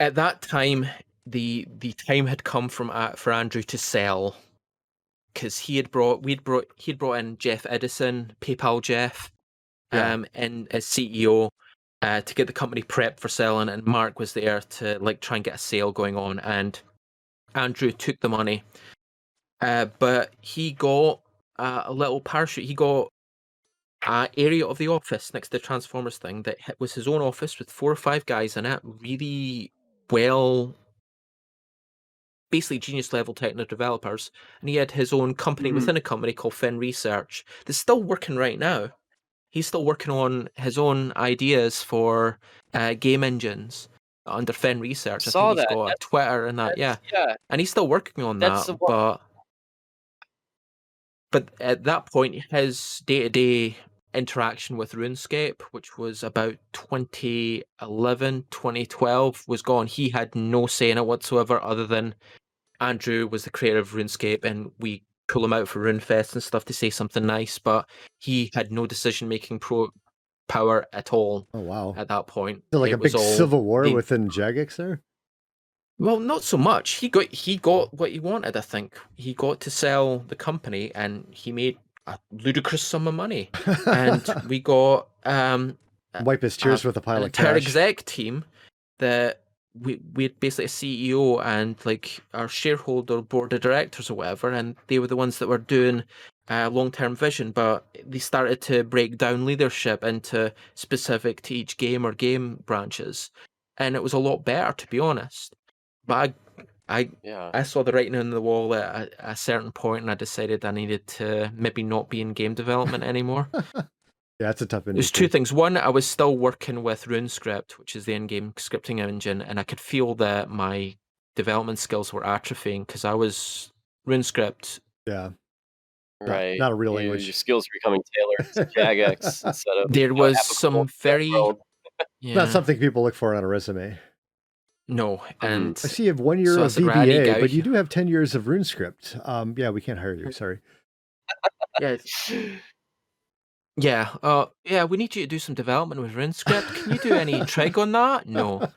[SPEAKER 3] At that time, the the time had come from uh, for Andrew to sell, because he had brought we'd brought he'd brought in Geoff Iddison, PayPal Jeff,
[SPEAKER 2] Yeah.
[SPEAKER 3] um, and as CEO. Uh, to get the company prepped for selling, and Mark was there to like try and get a sale going on, and Andrew took the money, uh, but he got uh, a little parachute. He got uh, area of the office next to the Transformers thing that was his own office with four or five guys in it, really well, basically genius level techno developers. And he had his own company
[SPEAKER 1] Mhm.
[SPEAKER 3] within a company called Fen Research that's still working right now. He's still working on his own ideas for uh, game engines under Fen Research. I
[SPEAKER 1] Saw
[SPEAKER 3] think he's
[SPEAKER 1] that.
[SPEAKER 3] got
[SPEAKER 1] That's-
[SPEAKER 3] Twitter and that, yeah
[SPEAKER 1] Yeah.
[SPEAKER 3] and he's still working on
[SPEAKER 1] That's
[SPEAKER 3] that.
[SPEAKER 1] the one-
[SPEAKER 3] But but at that point, his day to day interaction with RuneScape, which was about 2011, 2012, was gone. He had no say in it whatsoever, other than Andrew was the creator of RuneScape, and we pull him out for RuneFest and stuff to say something nice. But he had no decision making pro power at all
[SPEAKER 2] Oh wow.
[SPEAKER 3] at that point.
[SPEAKER 2] So like
[SPEAKER 3] It
[SPEAKER 2] a
[SPEAKER 3] was
[SPEAKER 2] big
[SPEAKER 3] all
[SPEAKER 2] civil war within Jagex there.
[SPEAKER 3] Well, not so much. He got he got what he wanted. I think he got to sell the company, and he made a ludicrous sum of money. And we got um,
[SPEAKER 2] wipe his tears with a pile of cash.
[SPEAKER 3] exec team that we we had basically a CEO and like our shareholder board of directors or whatever, and they were the ones that were doing uh, long term vision. But they started to break down leadership into specific to each game or game branches, and it was a lot better to be honest. But I I
[SPEAKER 1] Yeah.
[SPEAKER 3] I saw the writing on the wall at a, a certain point, and I decided I needed to maybe not be in game development anymore.
[SPEAKER 2] Yeah, it's a tough
[SPEAKER 3] There's two things. One, I was still working with RuneScript, which is the in-game scripting engine, and I could feel that my development skills were atrophying because I was RuneScript.
[SPEAKER 2] Yeah,
[SPEAKER 1] Right.
[SPEAKER 2] not a real
[SPEAKER 1] You-
[SPEAKER 2] language.
[SPEAKER 1] Your skills are becoming tailored to Jagex instead of
[SPEAKER 3] There
[SPEAKER 1] you know,
[SPEAKER 3] was some very yeah,
[SPEAKER 2] not something people look for on a resume.
[SPEAKER 3] no, and
[SPEAKER 2] I see you have one year
[SPEAKER 3] So
[SPEAKER 2] of
[SPEAKER 3] as
[SPEAKER 2] VBA, but you do have ten years of RuneScript. Um, yeah, we can't hire you. Sorry.
[SPEAKER 3] yeah, yeah, uh, yeah. We need you to do some development with RuneScript. Can you do any trig on that? No.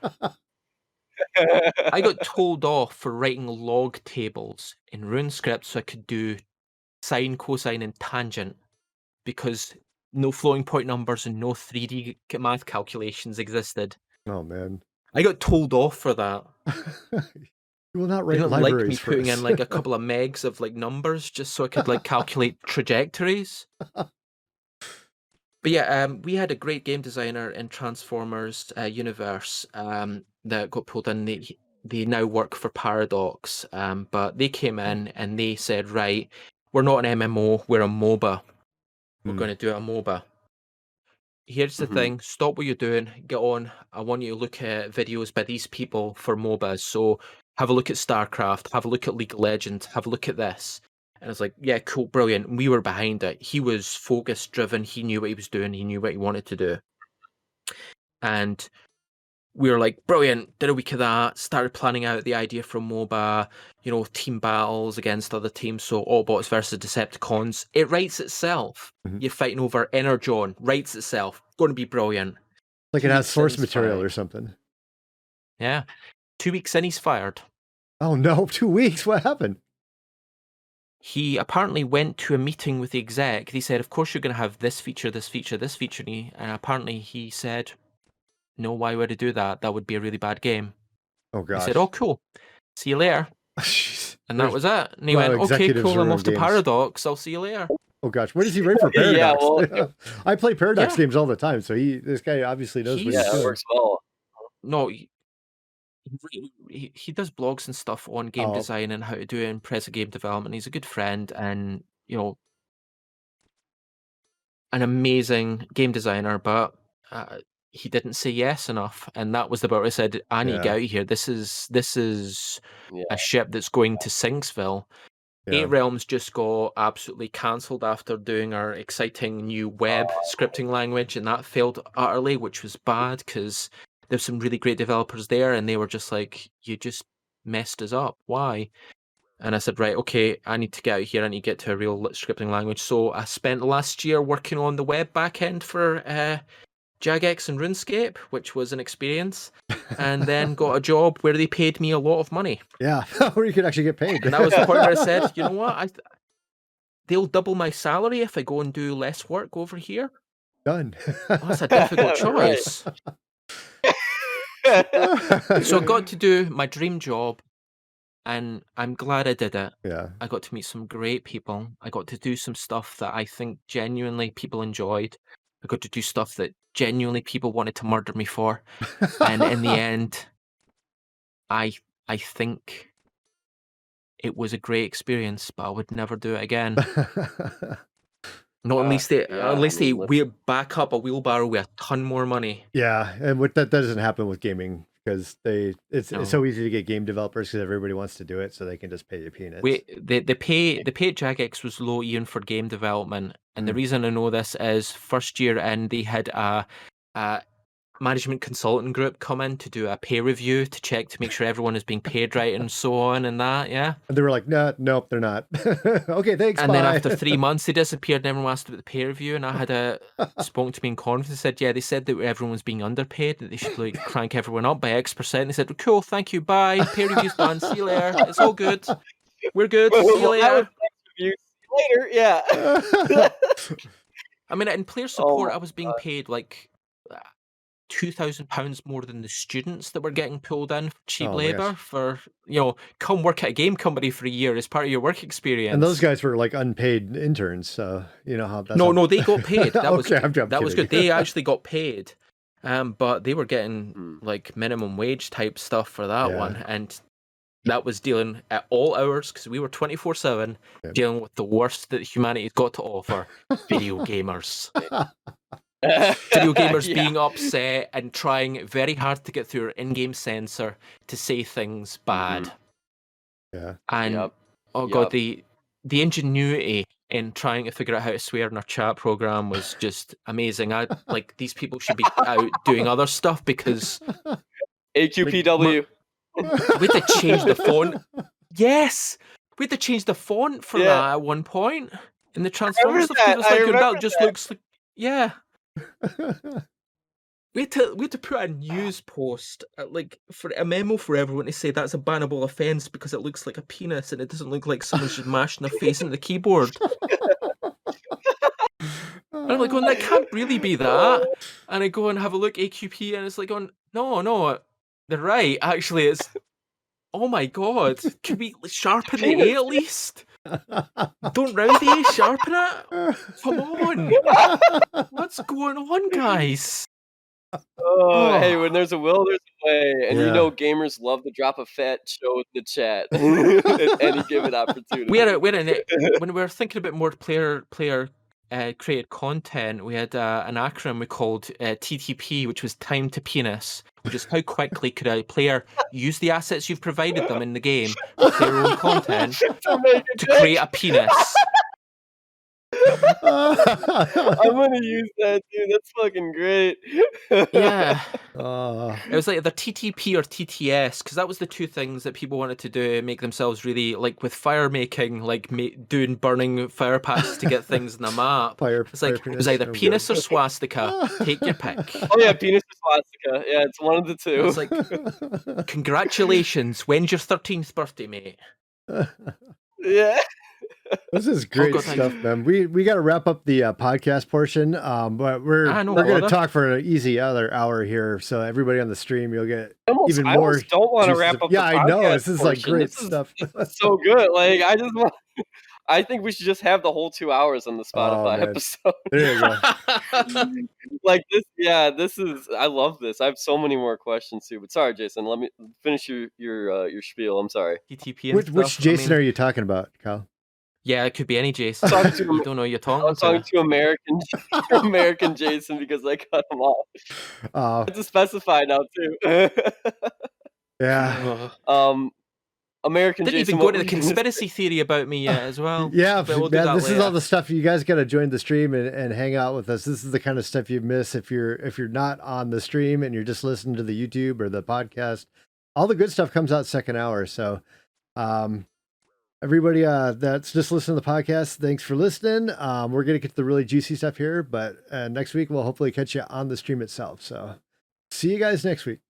[SPEAKER 3] I got told off for writing log tables in RuneScript so I could do sine, cosine, and tangent because no floating point numbers and no 3D math calculations existed.
[SPEAKER 2] oh man,
[SPEAKER 3] I got told off for that.
[SPEAKER 2] you will not
[SPEAKER 3] They
[SPEAKER 2] write
[SPEAKER 3] didn't like me putting
[SPEAKER 2] us.
[SPEAKER 3] in like a couple of megs of like numbers just so I could like calculate trajectories. But yeah, um, we had a great game designer in Transformers uh, universe um, that got pulled in. They, they now work for Paradox, um, but they came in and they said, right, we're not an MMO, we're a MOBA. We're
[SPEAKER 2] Hmm.
[SPEAKER 3] going to do a MOBA. Here's the
[SPEAKER 1] Mhm.
[SPEAKER 3] thing stop what you're doing, get on. I want you to look at videos by these people for MOBAs. So have a look at StarCraft, have a look at League of Legends, have a look at this. And I was like, yeah, cool, brilliant. And we were behind it. He was focus driven. He knew what he was doing. He knew what he wanted to do. And we were like, brilliant. Did a week of that. Started planning out the idea for MOBA, you know, team battles against other teams. So Autobots versus Decepticons. It writes itself.
[SPEAKER 2] Mhm.
[SPEAKER 3] You're fighting over Energon. Writes itself. Going to be brilliant.
[SPEAKER 2] like it
[SPEAKER 3] two
[SPEAKER 2] has source material
[SPEAKER 3] fired.
[SPEAKER 2] or something.
[SPEAKER 3] Yeah. Two weeks in, he's fired.
[SPEAKER 2] Oh no, two weeks. What happened?
[SPEAKER 3] He apparently went to a meeting with the exec. They said, "Of course, you're going to have this feature, this feature, this feature." And, he, and apparently, he said, "No, why would I do that? That would be a really bad game."
[SPEAKER 2] Oh
[SPEAKER 3] He said, "Oh, cool. See you later." And that was it. And he
[SPEAKER 2] Wow,
[SPEAKER 3] went, "Okay, cool. I'm
[SPEAKER 2] ruin
[SPEAKER 3] off to. Paradox. I'll see you later."
[SPEAKER 2] Oh gosh, where does he write for Paradox?
[SPEAKER 1] Yeah,
[SPEAKER 2] Paradox?
[SPEAKER 1] well-
[SPEAKER 2] I play Paradox
[SPEAKER 3] Yeah.
[SPEAKER 2] games all the time, so he this guy obviously knows what
[SPEAKER 3] He's-
[SPEAKER 2] he's
[SPEAKER 1] Yeah,
[SPEAKER 2] doing.
[SPEAKER 1] works well.
[SPEAKER 3] No, he- he he, does blogs and stuff on game
[SPEAKER 2] Oh.
[SPEAKER 3] design and how to do impressive game development. He's a good friend and you know an amazing game designer, but uh, he didn't say yes enough, and that was the part I said, "I need to
[SPEAKER 2] Yeah.
[SPEAKER 3] get out of here. This is this is
[SPEAKER 1] Yeah.
[SPEAKER 3] a ship that's going to Sinksville."
[SPEAKER 2] Yeah.
[SPEAKER 3] 8Realms just got absolutely cancelled after doing our exciting new web scripting language, and that failed utterly, which was bad because there's some really great developers there, and they were just like, "You just messed us up. Why?" And I said, "Right, okay, I need to get out of here. I need to get to a real scripting language." So I spent last year working on the web backend for uh, Jagex and RuneScape, which was an experience, and then got a job where they paid me a lot of money.
[SPEAKER 2] Yeah, where you could actually get paid.
[SPEAKER 3] And that was the point where I said, you know what? I, they'll double my salary if I go and do less work over here.
[SPEAKER 2] done.
[SPEAKER 3] Oh, that's a difficult choice. So I got to do my dream job, and I'm glad I did it.
[SPEAKER 2] yeah.
[SPEAKER 3] I got to meet some great people. I got to do some stuff that I think genuinely people enjoyed. I got to do stuff that genuinely people wanted to murder me for. And in the end, I I think it was a great experience, but I would never do it again. Not
[SPEAKER 1] Uh,
[SPEAKER 3] unless they
[SPEAKER 1] yeah,
[SPEAKER 3] unless they we back up a wheelbarrow with a ton more money.
[SPEAKER 2] yeah, and what that, that doesn't happen with gaming because they it's
[SPEAKER 3] No.
[SPEAKER 2] it's so easy to get game developers because everybody wants to do it, so they can just pay you peanuts.
[SPEAKER 3] We the the pay the pay at Jagex was low even for game development, and the
[SPEAKER 2] Mm.
[SPEAKER 3] reason I know this is first year in they had a, a management consultant group come in to do a pay review to check to make sure everyone is being paid right and so on and that yeah.
[SPEAKER 2] And they were like, no, nope, they're not. okay, thanks.
[SPEAKER 3] And then after three months they disappeared and everyone asked about the pay review and I had a spoke to me in conference said yeah they said that everyone was being underpaid that they should like crank everyone up by X percent. They said cool thank you bye pay review's done see you later it's all good we're good see you later.
[SPEAKER 1] was. Later, yeah.
[SPEAKER 3] I mean, in player
[SPEAKER 1] Oh
[SPEAKER 3] support,
[SPEAKER 1] my
[SPEAKER 3] I was being paid like two thousand pounds more than the students that were getting pulled in for cheap
[SPEAKER 2] Oh
[SPEAKER 3] labor
[SPEAKER 2] gosh.
[SPEAKER 3] for you know come work at a game company for a year as part of your work experience.
[SPEAKER 2] and those guys were like unpaid interns, so you know how that's
[SPEAKER 3] no,
[SPEAKER 2] how-
[SPEAKER 3] no, they got paid. That was
[SPEAKER 2] okay, I'm, I'm
[SPEAKER 3] that was good. They actually got paid, um, but they were getting
[SPEAKER 1] Hmm.
[SPEAKER 3] like minimum wage type stuff for that
[SPEAKER 2] Yeah.
[SPEAKER 3] one, and that was dealing at all hours because we were twenty four seven dealing with the worst that humanity's got to offer: video gamers. video gamers
[SPEAKER 1] Yeah.
[SPEAKER 3] being upset and trying very hard to get through our in-game censor to say things mm-hmm. bad.
[SPEAKER 2] yeah.
[SPEAKER 3] And
[SPEAKER 1] Yep.
[SPEAKER 3] oh god,
[SPEAKER 1] Yep.
[SPEAKER 3] the the ingenuity in trying to figure out how to swear in our chat program was just amazing. I like these people should be out doing other stuff because
[SPEAKER 1] AQPW.
[SPEAKER 3] we had to change the font. Yes, we had to change the font for
[SPEAKER 1] Yeah.
[SPEAKER 3] that at one point in the transformer
[SPEAKER 1] remember
[SPEAKER 3] stuff. 'cause
[SPEAKER 1] that,
[SPEAKER 3] It was
[SPEAKER 1] I
[SPEAKER 3] like that
[SPEAKER 1] remember
[SPEAKER 3] just looks like yeah. We had to we had to put a news post uh, like for a memo for everyone to say that's a bannable offence because it looks like a penis and it doesn't look like someone's just mashing their face into the keyboard. And I'm like going, that can't really be that. And I go and have a look AQP and it's like going, no, no, they're right. Actually, it's oh my god, can we sharpen the A at least? Don't round the A, sharpen it. Come on, what's going on, guys?
[SPEAKER 1] Oh, oh, hey, when there's a will, there's a way, and
[SPEAKER 2] Yeah.
[SPEAKER 1] you know gamers love to drop a fat show in the chat at any given opportunity.
[SPEAKER 3] we had a, we had a, when we were thinking about more player player uh, created content, we had uh, an acronym we called uh, TTP, which was time to penis, which is how quickly could a player use the assets you've provided them in the game with their own content
[SPEAKER 1] To make a
[SPEAKER 3] to
[SPEAKER 1] dick.
[SPEAKER 3] create a penis.
[SPEAKER 1] I'm gonna use that, dude. That's fucking great.
[SPEAKER 3] Yeah,
[SPEAKER 2] Uh,
[SPEAKER 3] it was like either TTP or TTS because that was the two things that people wanted to do, make themselves really like with fire making, like ma- doing burning fire paths to get things in the map.
[SPEAKER 2] fire,
[SPEAKER 3] It's like
[SPEAKER 2] fire
[SPEAKER 3] it was either penis or swastika. Take your pick.
[SPEAKER 1] Oh yeah, penis is swastika. Yeah, it's one of the two.
[SPEAKER 3] It's like congratulations. When's your thirteenth birthday, mate?
[SPEAKER 1] yeah.
[SPEAKER 2] This is great
[SPEAKER 3] God, thank
[SPEAKER 2] stuff, man. We we got to wrap up the uh, podcast portion, um, but we're
[SPEAKER 3] Ah, no
[SPEAKER 2] we're going to talk for an easy other hour here. So everybody on the stream, you'll get
[SPEAKER 1] Almost,
[SPEAKER 2] Even
[SPEAKER 1] I
[SPEAKER 2] more
[SPEAKER 1] almost don't want to wrap
[SPEAKER 2] of-
[SPEAKER 1] up.
[SPEAKER 2] Yeah,
[SPEAKER 1] the
[SPEAKER 2] I know. This is like great
[SPEAKER 1] This is-
[SPEAKER 2] stuff.
[SPEAKER 1] this is so good. Like I just want. I think we should just have the whole two hours on the Spotify
[SPEAKER 2] man.
[SPEAKER 1] episode.
[SPEAKER 2] There you go.
[SPEAKER 1] like this, yeah, this is. I love this. I have so many more questions too. But sorry, Jason. Let me finish your your uh, your spiel. I'm sorry.
[SPEAKER 3] TTP and
[SPEAKER 2] Which, which
[SPEAKER 3] stuff, I
[SPEAKER 2] Jason
[SPEAKER 3] mean-
[SPEAKER 2] are you talking about, Kyle?
[SPEAKER 3] Yeah, it could be any Jason.
[SPEAKER 1] Talking to
[SPEAKER 3] you don't know who you're
[SPEAKER 1] I'm
[SPEAKER 3] talking to.
[SPEAKER 1] to American American Jason because I cut him off.
[SPEAKER 2] Uh,
[SPEAKER 1] I have to specify now too.
[SPEAKER 2] yeah.
[SPEAKER 1] um, American Jason.
[SPEAKER 3] Didn't
[SPEAKER 1] Jason.
[SPEAKER 3] even go
[SPEAKER 1] what
[SPEAKER 3] to the
[SPEAKER 1] were you
[SPEAKER 3] conspiracy theory about me yet as well.
[SPEAKER 2] Yeah,
[SPEAKER 3] but we'll do
[SPEAKER 2] man,
[SPEAKER 3] that
[SPEAKER 2] this is all the stuff you guys got to join the stream and, and hang out with us. This is the kind of stuff you miss if you're if you're not on the stream and you're just listening to the YouTube or the podcast. All the good stuff comes out second hour. So, um, everybody uh, that's just listening to the podcast, thanks for listening. Um, we're gonna get to the really juicy stuff here, but uh, next week we'll hopefully catch you on the stream itself. So, see you guys next week.